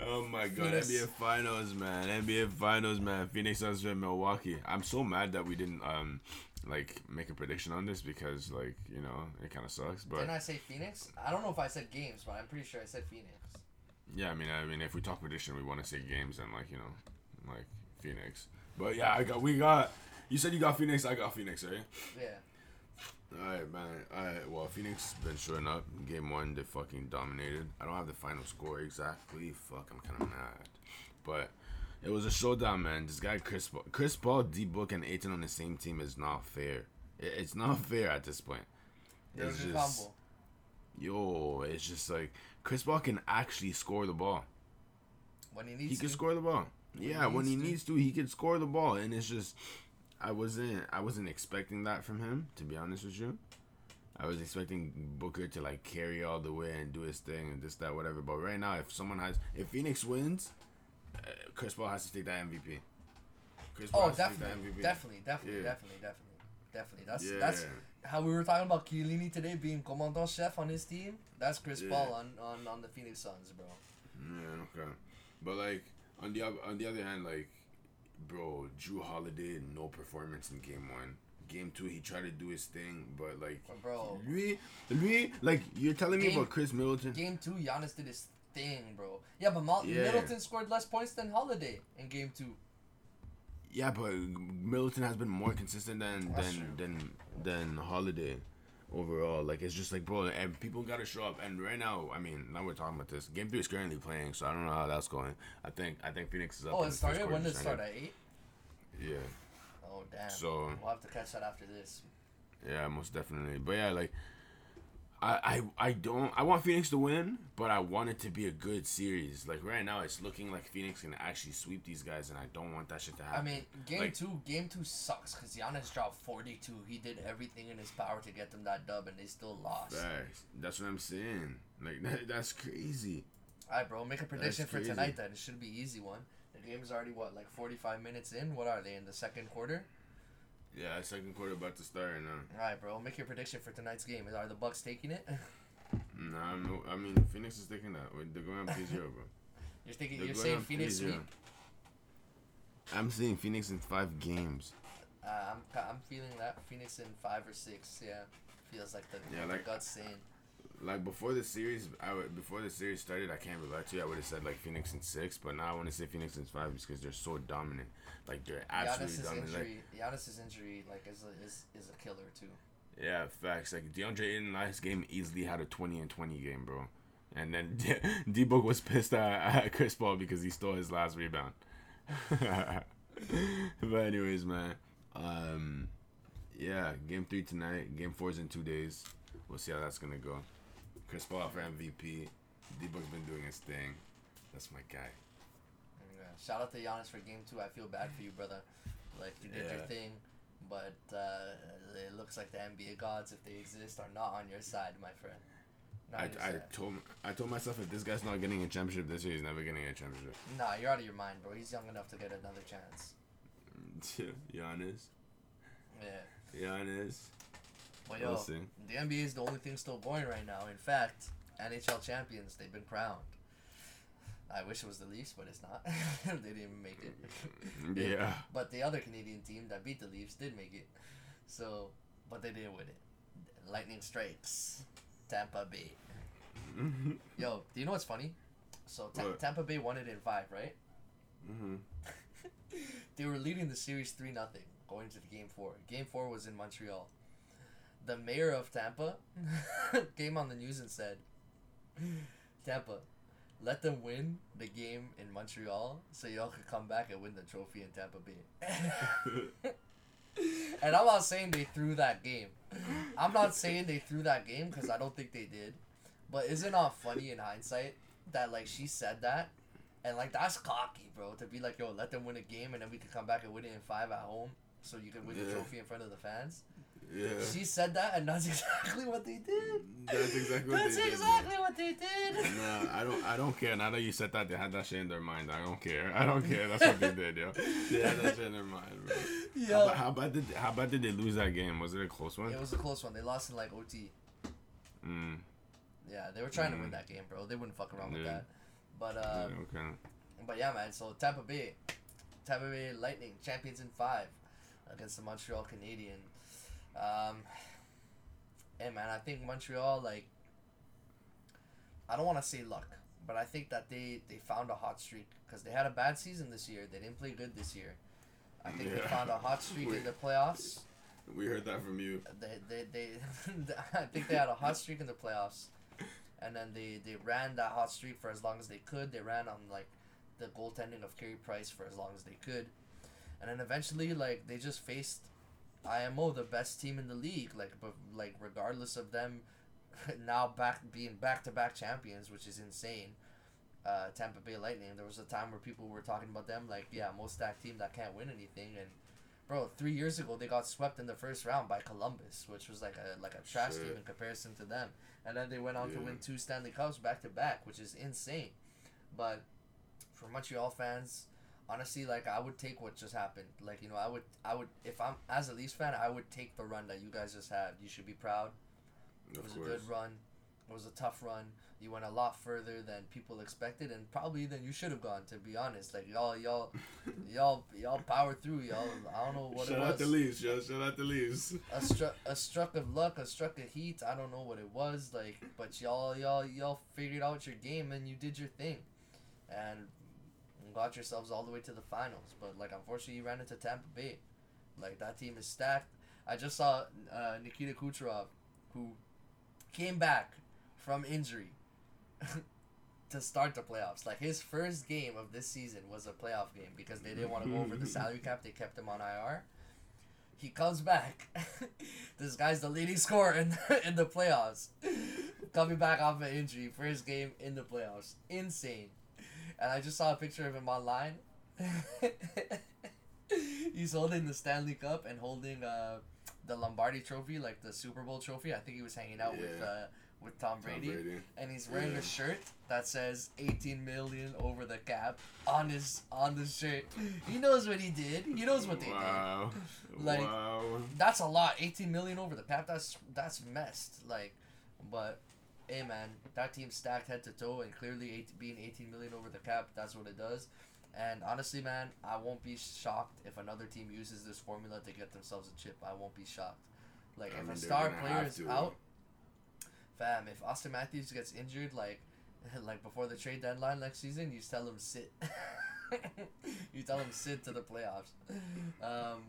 Oh my god, Phoenix. NBA Finals, man. NBA Finals, man. Phoenix Suns and Milwaukee. I'm so mad that we didn't um like make a prediction on this because like, you know, it kind of sucks, but Didn't I say Phoenix? I don't know if I said games, but I'm pretty sure I said Phoenix. Yeah, I mean, I mean if we talk prediction, we want to see games and like, you know, like Phoenix. But yeah, I got we got you said you got Phoenix, I got Phoenix, right? Yeah. Alright, man. Alright, well, Phoenix been showing up. Game one, they fucking dominated. I don't have the final score exactly. Fuck, I'm kind of mad. But it was a showdown, man. This guy, Chris Paul, Chris Paul, D Book, and Ayton on the same team is not fair. It, it's not fair at this point. It was It's a just, combo. yo, it's just like Chris Paul can actually score the ball. When he He needs can score the ball. he Yeah, when he needs to. needs to, he can score the ball, and it's just, I wasn't, I wasn't expecting that from him, to be honest with you. I was expecting Booker to like carry all the way and do his thing and this, that, whatever. But right now, if someone has, if Phoenix wins, uh, Chris Paul has to take that MVP. Chris Paul Oh, has to take that definitely, definitely, definitely, Yeah. definitely, definitely, definitely. That's Yeah. that's how we were talking about Chiellini today being commandant chef on his team. That's Chris Yeah. Paul on, on on the Phoenix Suns, bro. Yeah, okay. But like on the on the other hand, like, bro, Jrue Holiday no performance in game one. Game two, he tried to do his thing, but like, bro, Lui, lui, like you're telling me about Khris Middleton. game two, Giannis did his thing, bro. Yeah, but Mal- Yeah. Middleton scored less points than Holiday in game two. Yeah, but Middleton has been more consistent than That's than than than Holiday overall. Like it's just like bro, and people gotta show up. And right now, I mean, now we're talking about this. Game three is currently playing, so I don't know how that's going. I think I think Phoenix is up. Oh, it the first started. quarter, When did it just start? ended. At eight. Yeah, Oh damn. So- we'll have to catch that after this. yeah, most definitely. But yeah, like. I, I, I don't I want Phoenix to win, but I want it to be a good series. Like right now, it's looking like Phoenix can actually sweep these guys, and I don't want that shit to happen. I mean, game Like- two, game two sucks because Giannis dropped forty two. He did everything in his power to get them that dub, and they still lost. Facts. That's what I'm saying. Like that, that's crazy. All right, bro. Make a prediction for tonight. Then it should be easy one. The game is already what, like forty five minutes in. What are they in the second quarter? Yeah, second quarter about to start now. All right, bro. Make your prediction for tonight's game. Are the Bucks taking it? Nah, no, I mean Phoenix is taking that. They're going up 3 0, bro. (laughs) You're thinking. They're You're saying Phoenix 3-0. sweep. I'm seeing Phoenix in five games. Uh, I'm I'm feeling that Phoenix in five or six. Yeah, feels like the, Yeah, the like- guts saying. Like before the series, I would, before the series started, I can't lie to you. I would have said like Phoenix in six, but now I want to say Phoenix in five because they're so dominant. Like they're absolutely Giannis's dominant. Like, injury. Giannis's injury, like, is a, is is a killer too. yeah, facts. Like DeAndre in last game easily had a twenty and twenty game, bro. And then (laughs) D Book was pissed at, at Chris Paul because he stole his last rebound. (laughs) but anyways, man. Um, yeah, game three tonight. Game four's in two days. We'll see how that's gonna go. Chris Paul for MVP. D Book's been doing his thing. That's my guy. Shout out to Giannis for game two. I feel bad for you, brother. Like you did your thing, but uh, it looks like the NBA gods, if they exist, are not on your side, my friend. Not I, I side. told I told myself if this guy's not getting a championship this year, he's never getting a championship. Nah, you're out of your mind, bro. He's young enough to get another chance. (laughs) Giannis, Yeah. Giannis. But We'll yo, the NBA is the only thing still going right now. In fact, NHL champions, they've been crowned. I wish it was the Leafs, but it's not. (laughs) they didn't even make it. (laughs) Yeah. But the other Canadian team that beat the Leafs did make it. So, but they didn't win it. Lightning strikes. Tampa Bay. (laughs) Yo, do you know what's funny? So Ta-? Tampa Bay won it in five, right? hmm They were leading the series three nothing going to the game four. Game four was in Montreal. The mayor of Tampa (laughs) came on the news and said, "Tampa, let them win the game in Montreal so y'all could come back and win the trophy in Tampa Bay." (laughs) and I'm not saying they threw that game. I'm not saying they threw that game because I don't think they did. But isn't it not funny in hindsight that like she said that, and like that's cocky, bro, to be like, yo, let them win a game and then we can come back and win it in five at home, so you can win the trophy in front of the fans. Yeah. She said that, and that's (laughs) exactly what they did. That's exactly what That's they did. what they did. Nah, I don't. I don't care. Now that you said that, they had that shit in their mind. I don't care. I don't care. That's what they (laughs) did, yo. They had that shit in their mind, bro. How, Yo, how about did How about did they lose that game? Was it a close one? it was a close one. They lost in like OT. Mm. Yeah, they were trying to win Mm. that game, bro. They wouldn't fuck around with Yeah. that. But yeah, um, okay. But yeah, man. So Tampa Bay, Tampa Bay Lightning champions in five against the Montreal Canadiens. Um, hey man, I think Montreal like. I don't want to say luck, but I think that they they found a hot streak because they had a bad season this year. They didn't play good this year. I think they found a hot streak in the playoffs. We heard that from you. They they, they (laughs) I think they had a hot streak in the playoffs, and then they they ran that hot streak for as long as they could. They ran on like the goaltending of Carey Price for as long as they could, and then eventually like they just faced IMO, the best team in the league. Like but like regardless of them (laughs) now back being back to back champions, which is insane. Uh, Tampa Bay Lightning. There was a time where people were talking about them like, yeah, most stacked team that can't win anything, and bro, three years ago they got swept in the first round by Columbus, which was like a like a trash team in comparison to them. And then they went on to win two Stanley Cups back to back, which is insane. But for Montreal fans, honestly, like I would take what just happened. Like you know, I would I would if I'm as a Leafs fan, I would take the run that you guys just had. You should be proud. It Of was course. a good run. It was a tough run. You went a lot further than people expected, and probably than you should have gone. To be honest, like y'all, y'all, (laughs) y'all, y'all powered through. Y'all, I don't know what Shout it out the Leafs. Shout, shout out the Leafs. a struck, a struck of luck, a struck of heat. I don't know what it was like, but y'all, y'all, y'all figured out your game and you did your thing, and got yourselves all the way to the finals. But like, unfortunately, you ran into Tampa Bay. Like that team is stacked. I just saw uh, Nikita Kucherov, who came back from injury (laughs) to start the playoffs. Like his first game of this season was a playoff game because they didn't want to go over the salary cap. They kept him on IR. He comes back. (laughs) this guy's the leading scorer in in the playoffs. (laughs) Coming back off an injury, first game in the playoffs, insane. And I just saw a picture of him online. (laughs) He's holding the Stanley Cup and holding uh, the Lombardi Trophy, like the Super Bowl trophy. I think he was hanging out with Yeah. uh, with Tom Tom Brady, Brady. and he's wearing Yeah. a shirt that says 18 million over the cap on his on the shirt. He knows what he did. He knows what they did. wow. (laughs) Like- wow. That's a lot. 18 million over the cap. That's that's messed. Like, but hey man, that team's stacked head to toe, and clearly eight, being 18 million over the cap, that's what it does. And honestly, man, I won't be shocked if another team uses this formula to get themselves a chip. I won't be shocked. Like I if mean, a star player is out, fam. If Auston Matthews gets injured, like (laughs) like before the trade deadline next season, you tell him sit. (laughs) you tell him sit to the playoffs. Um,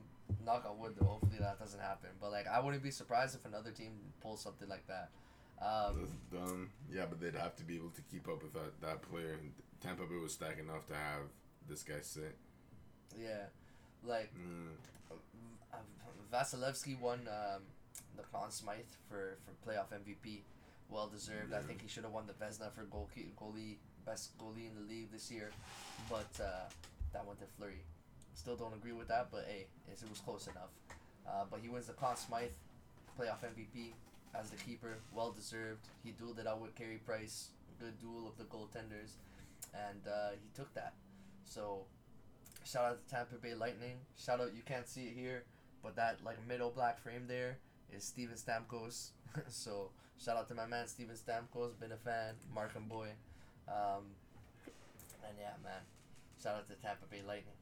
knock on wood though. Hopefully that doesn't happen. But like, I wouldn't be surprised if another team pulls something like that. Um, That's dumb. Yeah, but they'd have to be able to keep up with that, that player. And Tampa Bay was stacked enough to have this guy sit. yeah, like Mm. uh, Vasilevskiy won um, the Conn Smythe for, for playoff MVP. Well deserved. I think he should have won the Vezina for goal goalie best goalie in the league this year, but uh, that went to Fleury. Still don't agree with that, but hey, it was close enough. Uh, but he wins the Conn Smythe playoff MVP as the keeper. Well deserved. He dueled it out with Carey Price. Good duel of the goaltenders, and uh, he took that. So shout out to Tampa Bay Lightning. Shout out, you can't see it here, but that like middle black frame there is Steven Stamkos. (laughs) so shout out to my man Steven Stamkos. Been a fan, Markham boy. Um, and yeah, man. Shout out to Tampa Bay Lightning.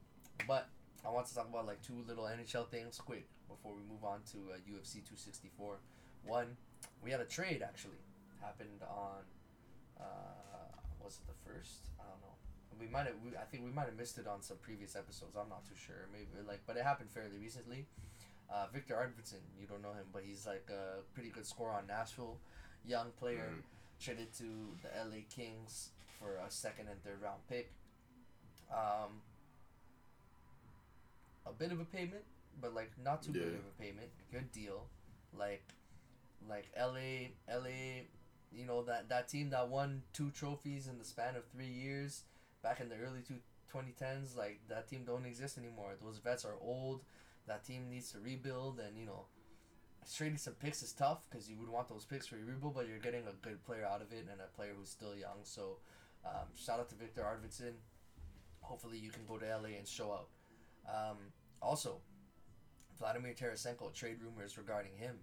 But I want to talk about like two little NHL things quick before we move on to uh, UFC 264. One, we had a trade actually happened on uh, was it the first? I don't know. We might have. We, I think we might have missed it on some previous episodes. I'm not too sure. Maybe like, but it happened fairly recently. Uh, Victor Arvidsson, you don't know him, but he's like a pretty good scorer on Nashville, young player, Mm. traded to the LA Kings for a second and third round pick. Um, a bit of a payment, but like not too big of a payment. Good deal, like, like LA, LA, you know that that team that won two trophies in the span of three years back in the early two 2010s. Like that team don't exist anymore. Those vets are old. That team needs to rebuild, and you know, trading some picks is tough because you would want those picks for your rebuild, but you're getting a good player out of it and a player who's still young. So, um, shout out to Victor Arvidsson. Hopefully, you can go to LA and show out. Um, also, Vladimir Tarasenko trade rumors regarding him.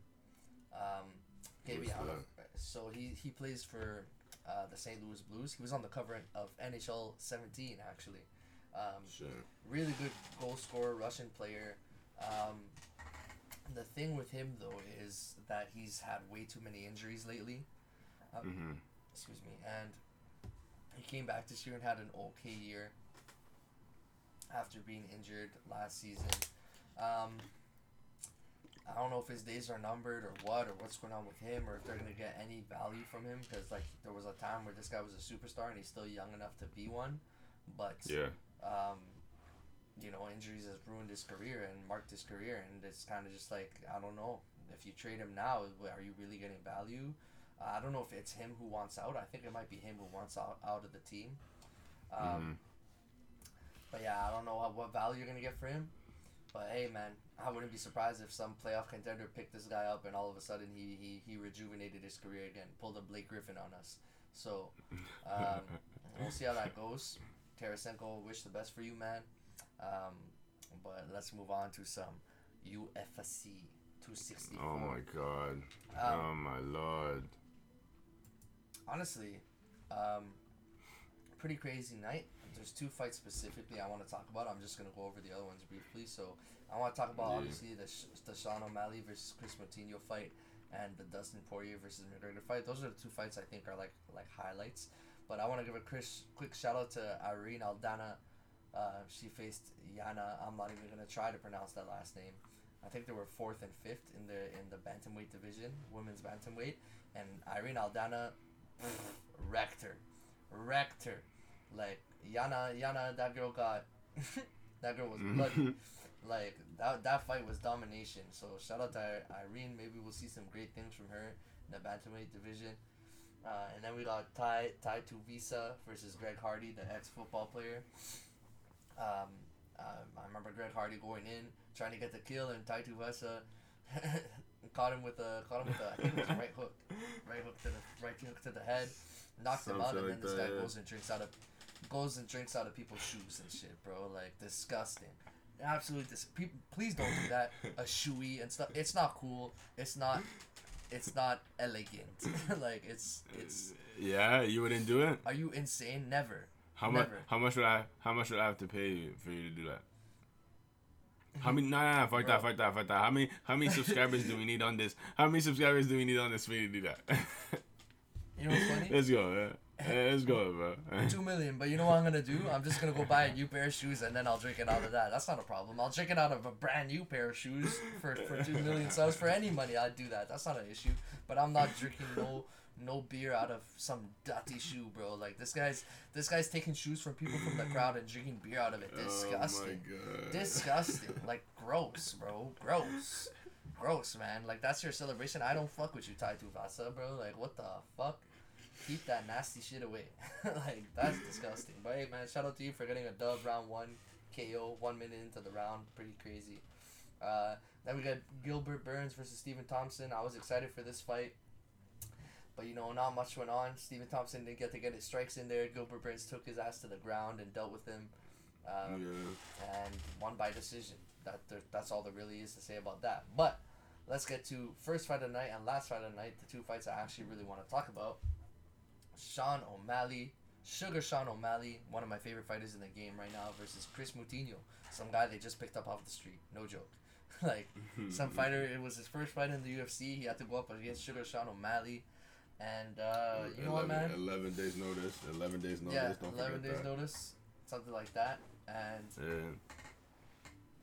Maybe Who's I don't know. So he he plays for uh, the St. Louis Blues. He was on the cover of NHL 17 actually. Um, Shit. really good goal scorer, Russian player. Um, the thing with him though is that he's had way too many injuries lately. Mm-hmm. Excuse me, and he came back this year and had an okay year after being injured last season. Um, I don't know if his days are numbered or what, or what's going on with him, or if they're gonna get any value from him. Because like there was a time where this guy was a superstar and he's still young enough to be one, but Yeah. um, you know, injuries has ruined his career and marked his career, and it's kind of just like I don't know if you trade him now, are you really getting value? Uh, I don't know if it's him who wants out. I think it might be him who wants out, out of the team. Um, Mhm. But yeah, I don't know what, what value you're gonna get for him. But hey, man, I wouldn't be surprised if some playoff contender picked this guy up and all of a sudden he he, he rejuvenated his career again, pulled a Blake Griffin on us. So um, we'll see how that goes. Tarasenko, wish the best for you, man. Um, but let's move on to some UFC 264. oh my god. Um, oh my lord. honestly, um, pretty crazy night. There's two fights specifically I want to talk about. I'm just gonna go over the other ones briefly. So I want to talk about Yeah. obviously the Sh- the Sean O'Malley versus Kris Moutinho fight and the Dustin Poirier versus McGregor fight. Those are the two fights I think are like like highlights. But I want to give a Chris quick shout out to Irene Aldana. Uh, she faced Yana. I'm not even gonna try to pronounce that last name. I think they were fourth and fifth in the in the bantamweight division, women's bantamweight, and Irene Aldana wrecked her, wrecked her. Like Yana, Yana, that girl got, (laughs) that girl was bloody. like that that fight was domination. So shout out to Irene. Maybe we'll see some great things from her in the bantamweight division. Uh, and then we got Tai Tai Visa versus Greg Hardy, the ex football player. Um, um, I remember Greg Hardy going in trying to get the kill, and Tai Visa (laughs) caught him with a caught him with a I think it was a right hook, right hook to the right hook to the head, knocked him out, and then like this that, guy yeah. goes and drinks out of goes and drinks out of people's shoes and shit, bro. Like disgusting. Absolutely, dis- people, please don't do that. (laughs) A shoey and stuff. It's not cool. It's not. It's not elegant. (laughs) like it's it's. Yeah, you wouldn't do it. Are you insane? Never. How much? How much would I? How much would I have to pay you for you to do that? How many? Nah, nah, nah, fuck that, fuck that, fuck that. How many? How many subscribers do we need on this? How many subscribers do we need on this for you to do that? (laughs) You know what's funny? Let's go, man. Yeah, Let's go, bro. (laughs) Two million. But you know what I'm gonna do? I'm just gonna go buy a new pair of shoes and then I'll drink it out of that. That's not a problem. I'll drink it out of a brand new pair of shoes for for two million subs. For any money, I'd do that. That's not an issue. But I'm not drinking no no beer out of some dirty shoe, bro. Like this guy's this guy's taking shoes from people from the crowd and drinking beer out of it. Disgusting. Oh my god. Disgusting. Like gross, bro. Gross. Gross, man. Like that's your celebration. I don't fuck with you, Tai Vasa, bro. Like what the fuck? Keep that nasty shit away. (laughs) like that's disgusting. But hey, man, shout out to you for getting a dub round one KO one minute into the round. Pretty crazy. Uh, then we got Gilbert Burns versus Stephen Thompson. I was excited for this fight. But you know, not much went on. Stephen Thompson didn't get to get his strikes in there. Gilbert Burns took his ass to the ground and dealt with him. Um, Yeah. and won by decision. That there, that's all there really is to say about that. But let's get to first fight of the night and last fight of the night, the two fights I actually really want to talk about. Sean O'Malley, Sugar Sean O'Malley, one of my favorite fighters in the game right now, versus Kris Moutinho, some guy they just picked up off the street. No joke. (laughs) like (laughs) some fighter, it was his first fight in the UFC. He had to go up against Sugar Sean O'Malley, and uh, you know 11, what, man? 11 days notice. 11 days notice. yeah, Don't eleven days that. notice, something like that. And Yeah.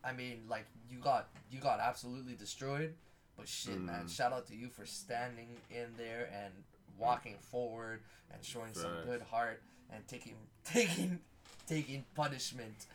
I mean, like you got you got absolutely destroyed, but shit, man! Mhm. Shout out to you for standing in there and walking forward and showing some good heart and taking (laughs) taking taking punishment,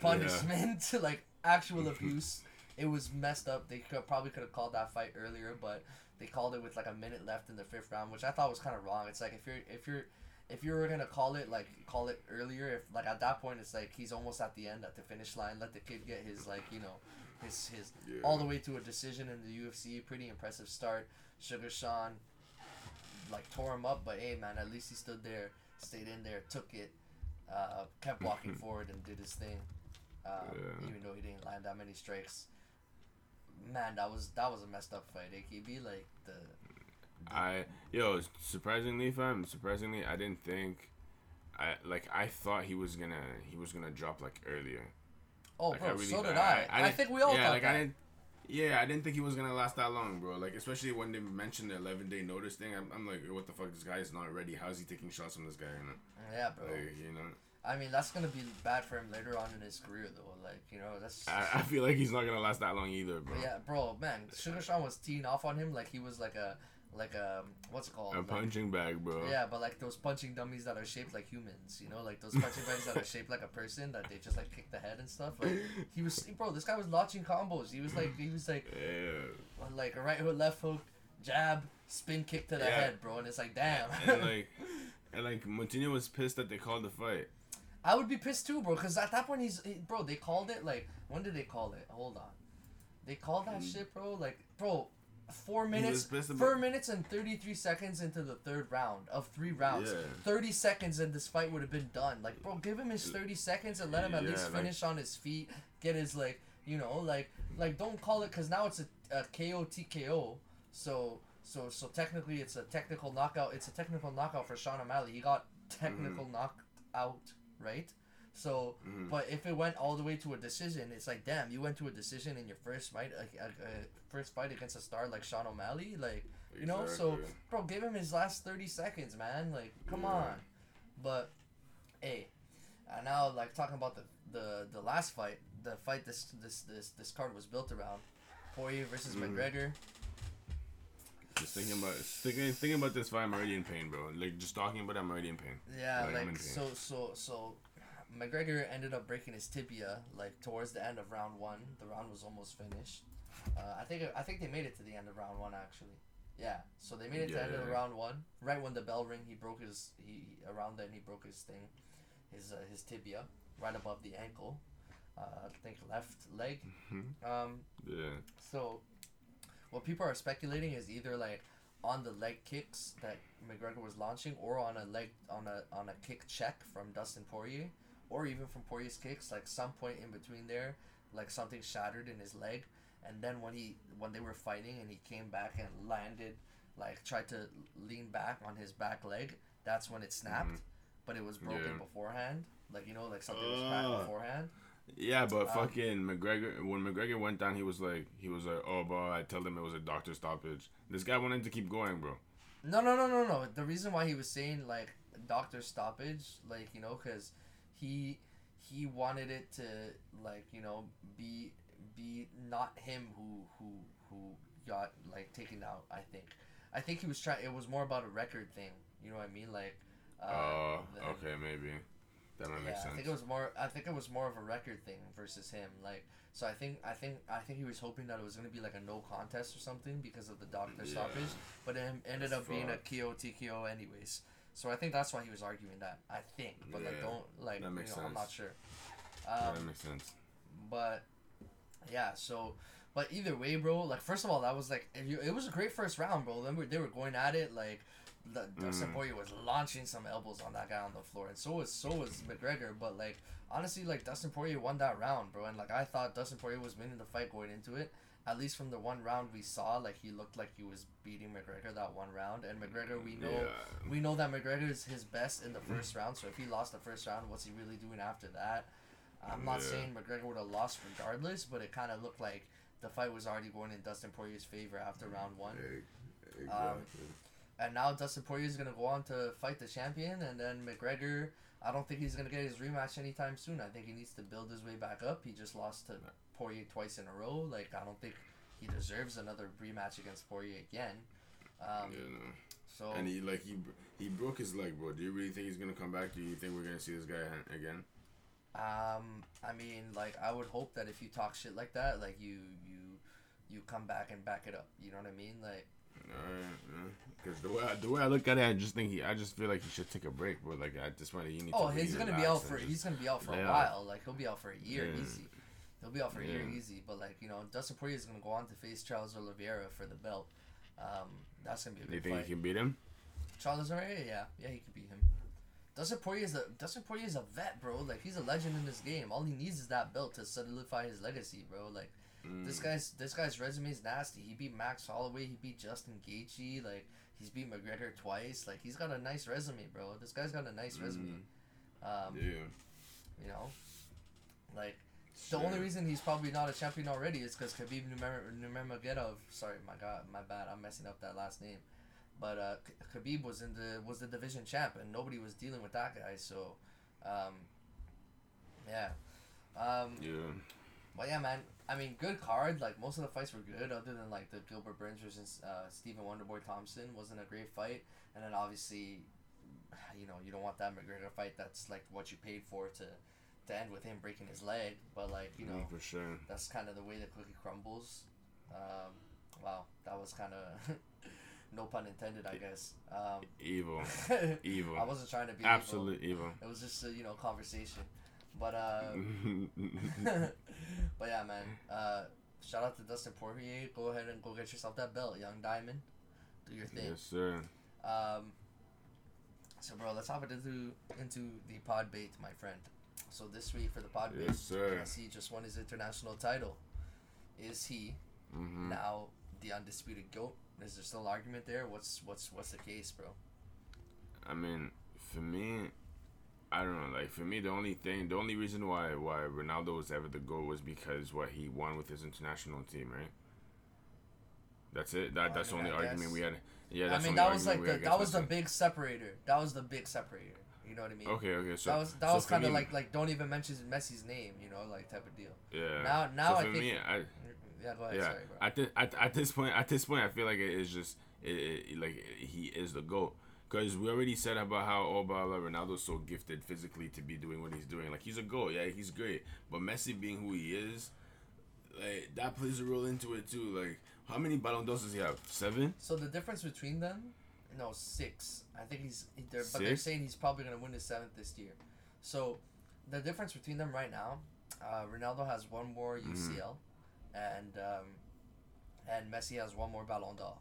punishment (laughs) like actual (laughs) abuse. It was messed up. They could, probably could have called that fight earlier, but they called it with like a minute left in the fifth round, which I thought was kind of wrong. It's like if you're if you're if you were gonna call it like call it earlier, if like at that point it's like he's almost at the end at the finish line. Let the kid get his like you know his his Yeah. all the way to a decision in the UFC. Pretty impressive start. Sugar Sean like tore him up, but hey man, at least he stood there, stayed in there, took it, uh, kept walking (laughs) forward and did his thing. Um, Yeah. Even though he didn't land that many strikes. Man, that was that was a messed up fight. AKB like the I yo surprisingly, fam. Surprisingly, I didn't think. I like I thought he was gonna he was gonna drop like earlier. oh Like, bro, I really, so did I. I, didn't- think we all yeah, thought like that. I didn't. Yeah, I didn't think he was gonna last that long, bro. Like especially when they mentioned the 11 day notice thing, I'm, I'm like, what the fuck? This guy is not ready. How's he taking shots from this guy? You know, yeah, bro. like you know. I mean, that's gonna be bad for him later on in his career, though. Like, you know, that's. I, I feel like he's not gonna last that long either, bro. Yeah, bro, man, Sugar Sean was teeing off on him like he was like a, like a, what's it called? A Like- punching bag, bro. Yeah, but like those punching dummies that are shaped like humans, you know, like those punching bags that are shaped like a person that they just like kick the head and stuff. Like (laughs) he was, bro, this guy was launching combos. He was like, he was like, Yeah. like a right hook, left hook, jab, spin kick to the Yeah. head, bro, and it's like, damn. and like, and like, (laughs) Moutinho was pissed that they called the fight. I would be pissed too, bro, because at that point he's, he, bro, they called it like, when did they call it? Hold on, they called that mm. shit, bro. Like, bro, four minutes, four minutes and thirty three seconds into the third round of three rounds. Yeah. 30 seconds and this fight would have been done. Like, bro, give him his 30 seconds and let him at Yeah, least like- finish on his feet, get his, like, you know, like, like don't call it, because now it's a, a KO TKO. So, so, so technically it's a technical knockout. It's a technical knockout for Sean O'Malley. He got technical knocked out, right? So, Mhm. but if it went all the way to a decision, it's like, damn, you went to a decision in your first fight, like, uh, uh, first fight against a star like Sean O'Malley, like, you know, so bro, give him his last thirty seconds, man. Like, come Yeah. on. But, hey, and now like talking about the the the last fight, the fight this this this this card was built around, Poirier versus Mhm. McGregor. Just thinking about thinking, thinking about this fight, I'm already in pain, bro. Like just talking about it, I'm already in pain. Yeah, Like, like in pain. so so so. McGregor ended up breaking his tibia like towards the end of round one. The round was almost finished. Uh, I think I think they made it to the end of round one actually. Yeah, so they made it to the end of the Yeah. round one. Right when the bell rang, he broke his he around then he broke his thing, his uh, his tibia right above the ankle. Uh, I think left leg. Mhm. Um, Yeah. so, what people are speculating is either like on the leg kicks that McGregor was launching, or on a leg on a on a kick check from Dustin Poirier, or even from Poirier's kicks. Like some point in between there, like something shattered in his leg, and then when he when they were fighting and he came back and landed, like tried to lean back on his back leg, that's when it snapped. Mhm. But it was broken Yeah. beforehand. Like you know, like something was cracked Ah. beforehand. Yeah, but Um, fucking McGregor when McGregor went down, he was like he was like, oh, bro, I tell him it was a doctor stoppage. This guy wanted to keep going, bro. No, no, no, no, no. The reason why he was saying like doctor stoppage, like you know, because he he wanted it to like you know be be not him who who who got like taken out. I think. I think he was trying. It was more about a record thing. You know what I mean? Like. Uh, Oh, than- okay, maybe that might make yeah, I think it was more. I think it was more of a record thing versus him. Like, so I think, I think, I think he was hoping that it was gonna be like a no contest or something because of the doctor Yeah. stoppage, but it ended up being a. KO TKO anyways. So I think that's why he was arguing that. I think, but like, don't like, that you makes know, I'm not sure. Yeah, Um, that makes sense. but yeah, so but either way, bro. Like first of all, that was like it, it was a great first round, bro. Then they were going at it like. The, Dustin Mm. Poirier was launching some elbows on that guy on the floor, and so was so was McGregor. But like honestly, like Dustin Poirier won that round, bro. And like I thought Dustin Poirier was winning the fight going into it. At least from the one round we saw, like he looked like he was beating McGregor that one round. And mm, McGregor, we know Yeah. we know that McGregor is his best in the mm. first round. So if he lost the first round, what's he really doing after that? I'm not Yeah. saying McGregor would have lost regardless, but it kind of looked like the fight was already going in Dustin Poirier's favor after mm, round one. Um, exactly. And now Dustin Poirier is gonna go on to fight the champion, and then McGregor. I don't think he's gonna get his rematch anytime soon. I think he needs to build his way back up. He just lost to Poirier twice in a row. Like I don't think he deserves another rematch against Poirier again. Um, yeah, no. So And he like he he broke his leg, bro. Do you really think he's gonna come back? Do you think we're gonna see this guy again? um, I mean, like I would hope that if you talk shit like that, like you you you come back and back it up. You know what I mean? Like because the way I, the way I look at it, I just think he, I just feel like he should take a break, bro. Like at this point, he needs. oh, to Oh, he's gonna be out for and he's gonna be out for a while. Like he'll be out for a year Yeah. easy. He'll be out for a year easy. But like you know, Dustin Poirier is gonna go on to face Charles Oliveira for the belt. Um, that's gonna be a Do you think fight. he can beat him? Charles Oliveira, yeah, yeah, he could beat him. Dustin Poirier is a Dustin Poirier is a vet, bro. Like he's a legend in this game. All he needs is that belt to solidify his legacy, bro. Like this Mm. guy's this guy's resume is nasty. He beat Max Holloway. He beat Justin Gaethje. Like he's beat McGregor twice. Like he's got a nice resume, bro. This guy's got a nice resume. Um, Yeah. you know, like the only reason he's probably not a champion already is because Khabib Nurmagomedov, Nurmagomedov. Sorry, my God, my bad. I'm messing up that last name. But uh, Khabib was in the was the division champ, and nobody was dealing with that guy. So, um, yeah. Um, Yeah. but yeah, man. I mean, good card. Like most of the fights were good, other than like the Gilbert Burns versus uh, Stephen Wonderboy Thompson wasn't a great fight, and then obviously, you know, you don't want that McGregor fight. That's like what you paid for to, to end with him breaking his leg. But like you know, for sure. that's kind of the way the cookie crumbles. Um, wow, that was kind of (laughs) no pun intended, I guess. Um, Evil. (laughs) Evil. I wasn't trying to be evil. Absolute evil. It was just a you know conversation, but uh. (laughs) but yeah, man. Uh, shout out to Dustin Poirier. Go ahead and go get yourself that belt, Young Diamond. Do your thing. yes, sir. Um, so, bro, let's hop into into the Podbate, my friend. So this week for the pod Yes, sir. he just won his international title. Is he hmm now the undisputed goat? Is there still argument there? What's what's what's the case, bro? I mean, for me, I don't know. Like for me, the only thing, the only reason why why Ronaldo was ever the goal was because what he won with his international team, right? That's it. That I that's mean, the only I argument guess. we had. Yeah, I mean, the only that was like the that was the big separator. That was the big separator. You know what I mean? Okay, okay. So that was that so was kind of like like don't even mention Messi's name, you know, like type of deal. yeah. now- now so I think- me, I Yeah, ahead. yeah. Sorry. At, thi- at at this point, at this point, I feel like it is just it, it, like he is the goat. Because we already said about how oh, blah, blah, Ronaldo's so gifted physically to be doing what he's doing. Like he's a goat, yeah, he's great. But Messi being who he is, like that plays a role into it too. Like how many Ballon d'Ors does he have? Seven. So the difference between them, no, six. I think he's, they're, but they're saying he's probably gonna win his seventh this year. So, the difference between them right now, uh, Ronaldo has one more Mm-hmm. UCL, and um, and Messi has one more Ballon d'Or.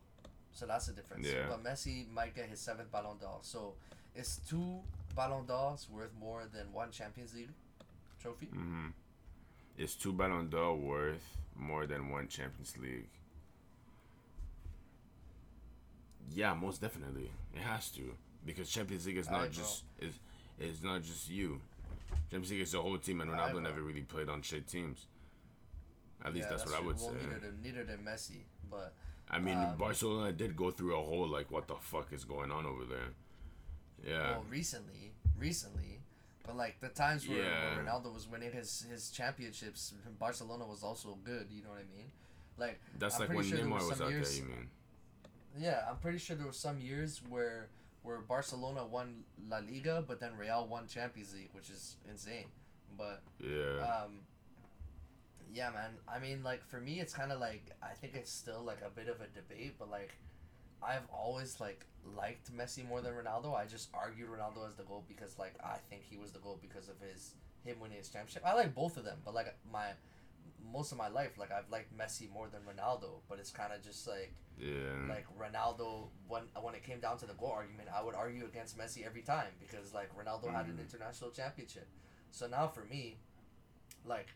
So that's the difference. Yeah. But Messi might get his seventh Ballon d'Or. So, it's two Ballon d'Ors worth more than one Champions League trophy? Mm-hmm. Is two Ballon d'Or worth more than one Champions League? Yeah, most definitely. It has to because Champions League is not just is is not just you. Champions League is the whole team, and Ronaldo never really played on shit teams. At least Yeah, that's, what I would well, say. Neither than, neither than Messi, but I mean, um, Barcelona did go through a whole like, what the fuck is going on over there? Yeah. well, recently, recently, but like the times where, Yeah. where Ronaldo was winning his his championships, Barcelona was also good. You know what I mean? Like That's I'm like when sure Neymar was was out years- there. You mean? Yeah, I'm pretty sure there were some years where where Barcelona won La Liga, but then Real won Champions League, which is insane. But Yeah. um, yeah, man. I mean, like for me, it's kind of like I think it's still like a bit of a debate, but like I've always like liked Messi more than Ronaldo. I just argued Ronaldo as the goal because like I think he was the goal because of his him winning his championship. I like both of them, but like my most of my life, like I've liked Messi more than Ronaldo. But it's kind of just like yeah. like Ronaldo when when it came down to the goal argument, I would argue against Messi every time because like Ronaldo had an Mhm. international championship. So now for me, like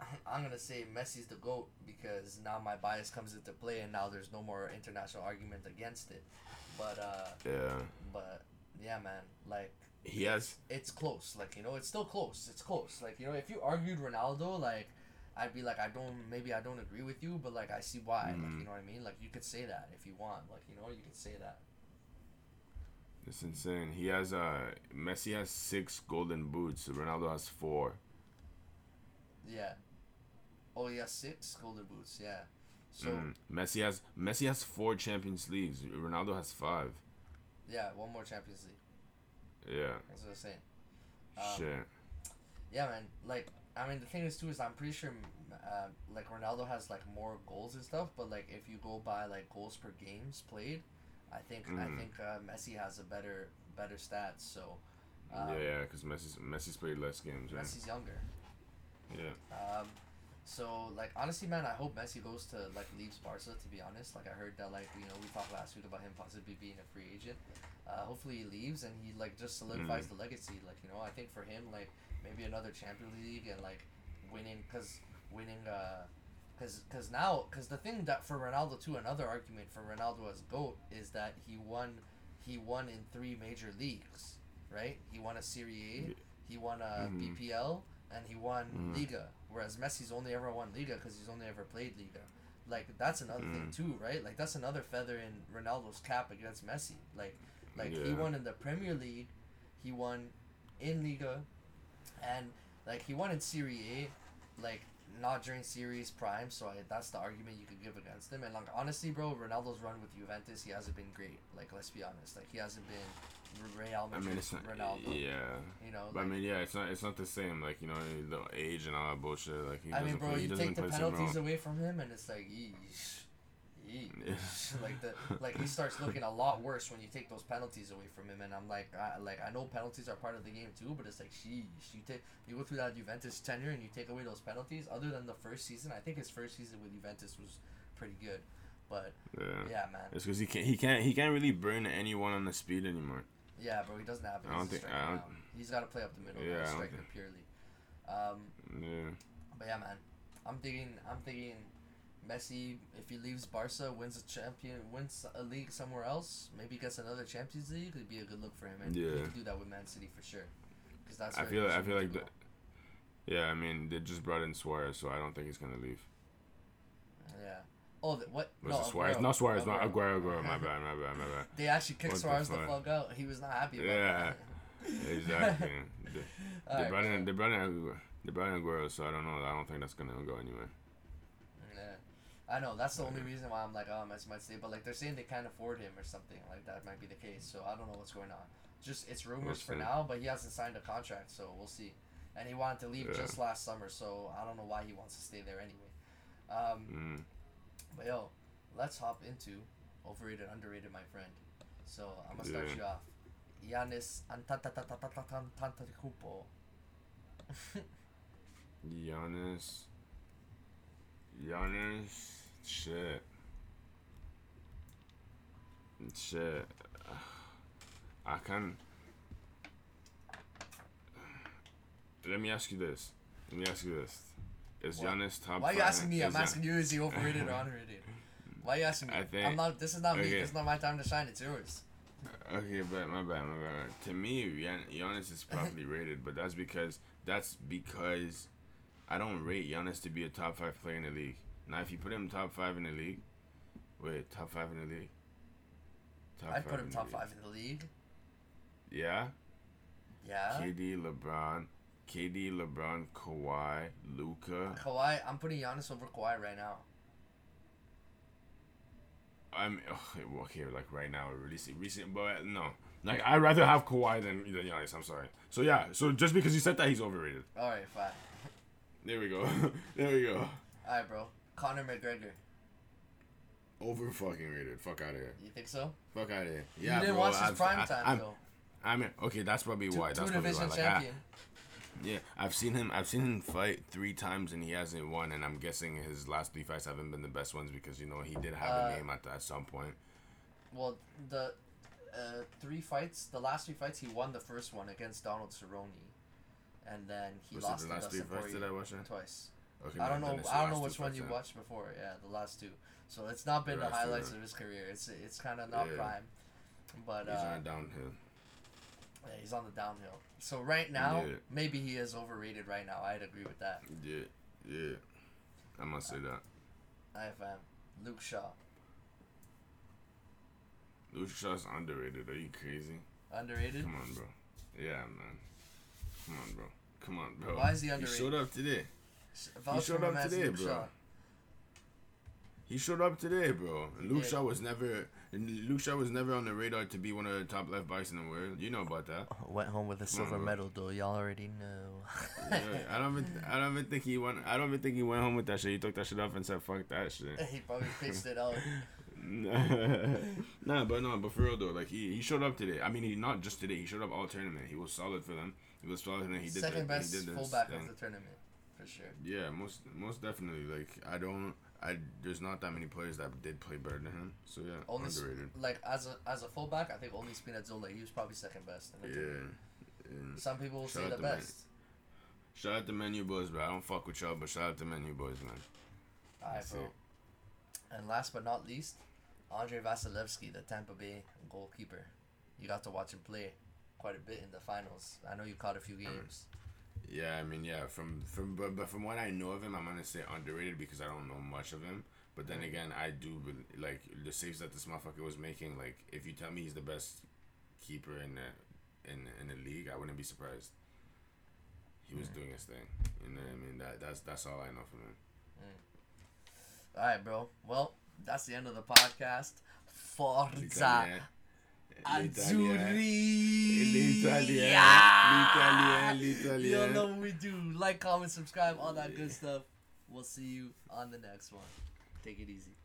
(laughs) I'm gonna say Messi's the goat because now my bias comes into play and now there's no more international argument against it. But uh, yeah. but yeah, man, like He has. it's close. Like you know, it's still close. It's close. Like you know, if you argued Ronaldo, like I'd be like, I don't, maybe I don't agree with you, but like I see why. Like Mhm. you know what I mean? Like you could say that if you want. Like you know, you could say that. It's insane. He has uh Messi has six golden boots. Ronaldo has four. Yeah. Oh yeah, six golden boots. Yeah. So Mm. Messi has Messi has four Champions Leagues. Ronaldo has five. yeah, one more Champions League. Yeah. That's what I'm saying. Um, Shit. Yeah, man. Like, I mean, the thing is too is I'm pretty sure, uh, like Ronaldo has like more goals and stuff. But like, if you go by like goals per games played, I think I Mhm. think uh, Messi has a better better stats. So, um, yeah, yeah, because Messi's Messi's played less games, right? Messi's younger. Yeah. Um, so like honestly, man, I hope Messi goes to like leaves Barca. To be honest, like I heard that like you know we talked last week about him possibly being a free agent. Uh, hopefully he leaves and he like just solidifies the legacy. Like you know, I think for him like maybe another Champions League and like winning because winning uh. Cause, Cause now, cause the thing that for Ronaldo too, another argument for Ronaldo as goat is that he won, he won in three major leagues, right? He won a Serie A, he won a Mhm. BPL, and he won Mhm. Liga. Whereas Messi's only ever won Liga because he's only ever played Liga. Like that's another thing Mm. too, right? Like that's another feather in Ronaldo's cap against Messi. Like, like he won in the Premier League, he won in Liga, and like he won in Serie A, like not during Series prime. So I, that's the argument you could give against him. And like honestly, bro, Ronaldo's run with Juventus, he hasn't been great. Like let's be honest, like he hasn't been Real I mean, it's not. Ronaldo. Yeah. You know, But I mean, yeah, it's not. It's not the same. Like you know, the age and all that bullshit. Like he I doesn't mean, bro, play. You take the play the same penalties away from him, and it's like, yeesh, Yeah. (laughs) like the like he starts looking a lot worse when you take those penalties away from him, and I'm like, I, like I know penalties are part of the game too, but it's like, sheesh, you take you go through that Juventus tenure and you take away those penalties. Other than the first season, I think his first season with Juventus was pretty good, but Yeah. yeah, man, It's because he can't. He can't. He can't really burn anyone on the speed anymore. yeah, bro, he doesn't have it. I don't think- I don't- He's got to play up the middle, Yeah, yeah, striker think- purely. Um, Yeah. But yeah, man, I'm thinking, I'm thinking, Messi, if he leaves Barca, wins a champion, wins a league somewhere else, maybe gets another Champions League, it'd be a good look for him, and he Yeah. could do that with Man City for sure. Because that's. I feel. he I feel like the. Yeah, I mean, they just brought in Suarez, so I don't think he's gonna leave. Yeah. Oh, the, what? Was no, it Suarez? Aguero. No, Suarez. Not Aguero. Aguero. My (laughs) bad. My bad. My bad. They actually kicked What the Suarez the, fuck? fuck out. He was not happy about Yeah. that. Exactly. (laughs) they, they Alright, brought in. They brought in. Aguero- They brought in Aguero, so I don't know. I don't think that's gonna go anywhere. I know that's the only reason why I'm like, oh, Messi might stay, but like they're saying they can't afford him or something like that might be the case. So I don't know what's going on. Just it's rumors We'll for now, but he hasn't signed a contract, so we'll see. And he wanted to leave Yeah. just last summer, so I don't know why he wants to stay there anyway. Um, Mm. but yo, let's hop into overrated, underrated, my friend. So I'm gonna start Yeah. you off. Giannis Antetokounmpo. (laughs) Giannis. Giannis. Shit. Shit. I can. Let me ask you this. Let me ask you this. Is What? Giannis top Why are you asking me? I'm Gian- asking you. Is he overrated or underrated? (laughs) Why are you asking me? I think- I'm not. This is not me. okay. This is not my time to shine. It's yours. Okay, but my bad, my bad. To me, Gian- Giannis is properly (laughs) rated, but that's because that's because I don't rate Giannis to be a top five player in the league. Now, if you put him top five in the league, wait, top five in the league. Top I'd put him top league. five in the league. Yeah, Yeah. KD, LeBron, KD, LeBron, Kawhi, Luka. Kawhi, I'm putting Giannis over Kawhi right now. I'm okay, like right now, recent, recent, but no, like I'd rather have Kawhi than than Giannis. I'm sorry. So yeah, so just because you said that, he's overrated. All right, fine. There we go. (laughs) there we go. All right, bro. Conor McGregor. Over fucking rated. Fuck out of here. You think so? Fuck out of here. you Yeah, didn't bro. watch his I've- prime I- time I'm, though. I mean, okay, that's probably Two, why. two That's probably why. Like, I, yeah, I've seen him. I've seen him fight three times and he hasn't won. And I'm guessing his last three fights haven't been the best ones because you know he did have Uh, a name at, at some point. Well, the uh, three fights, the last three fights, he won the first one against Donald Cerrone, and then he Was it lost the to last three Dustin fights that I watched it? twice. Okay, I don't know. I don't know which one you watched before. Yeah, the last two. So it's not been The the, last two, highlights of his career. It's it's kind of not Yeah. prime, but He's uh, on downhill. yeah, he's on the downhill. So right now, Yeah. maybe he is overrated. Right now, I'd agree with that. Yeah, yeah. I must say that. Alright, fam. Luke Shaw. Luke Shaw's underrated. Are you crazy? Underrated? Come on, bro. Yeah, man. Come on, bro. Come on, bro. Why is he underrated? He showed up today. Vouch showed up today, Luke bro. Shaw. He showed up today, bro. And Luke did. Shaw was never. And Luke Shaw was never on the radar to be one of the top left backs in the world. You know about that. (laughs) Went home with a silver bro. medal, though. Y'all already know. Yeah, I don't even. I don't even think he went. I don't even think he went home with that shit. He took that shit off and said, "Fuck that shit." (laughs) he probably pitched it out. (laughs) nah, but no, but for real though, like he, he showed up today. I mean, he not just today. He showed up all tournament. He was solid for them. He was solid, and he did. Second the, best he did this fullback thing. of the tournament, for sure. Yeah, most most definitely. Like I don't. I there's not that many players that did play better than him. So yeah, Only underrated. like as a as a fullback, I think only Spinazzola. He was probably second best. Yeah. And Some people will Shout say the to Man- best. shout out to Man U Boys, bro. I don't fuck with y'all, but shout out to Man U Boys, man. Alright, bro. it. And last but not least, Andrei Vasilevskiy, the Tampa Bay goalkeeper. You got to watch him play quite a bit in the finals. I know you caught a few games. Yeah, I mean, yeah. From from but, but from what I know of him, I'm gonna say underrated because I don't know much of him. But then again, I do like the saves that this motherfucker was making. Like, if you tell me he's the best keeper in the in in the league, I wouldn't be surprised. He was mm. doing his thing. You know what I mean? That that's that's all I know from him. Mm. Alright, bro. Well, that's the end of the podcast. Forza L'Italien. L'Italien. Azzurri. L'Italien. Yeah. L'Italien. You know what we do. Like, comment, subscribe, all that good stuff. We'll see you on the next one. Take it easy.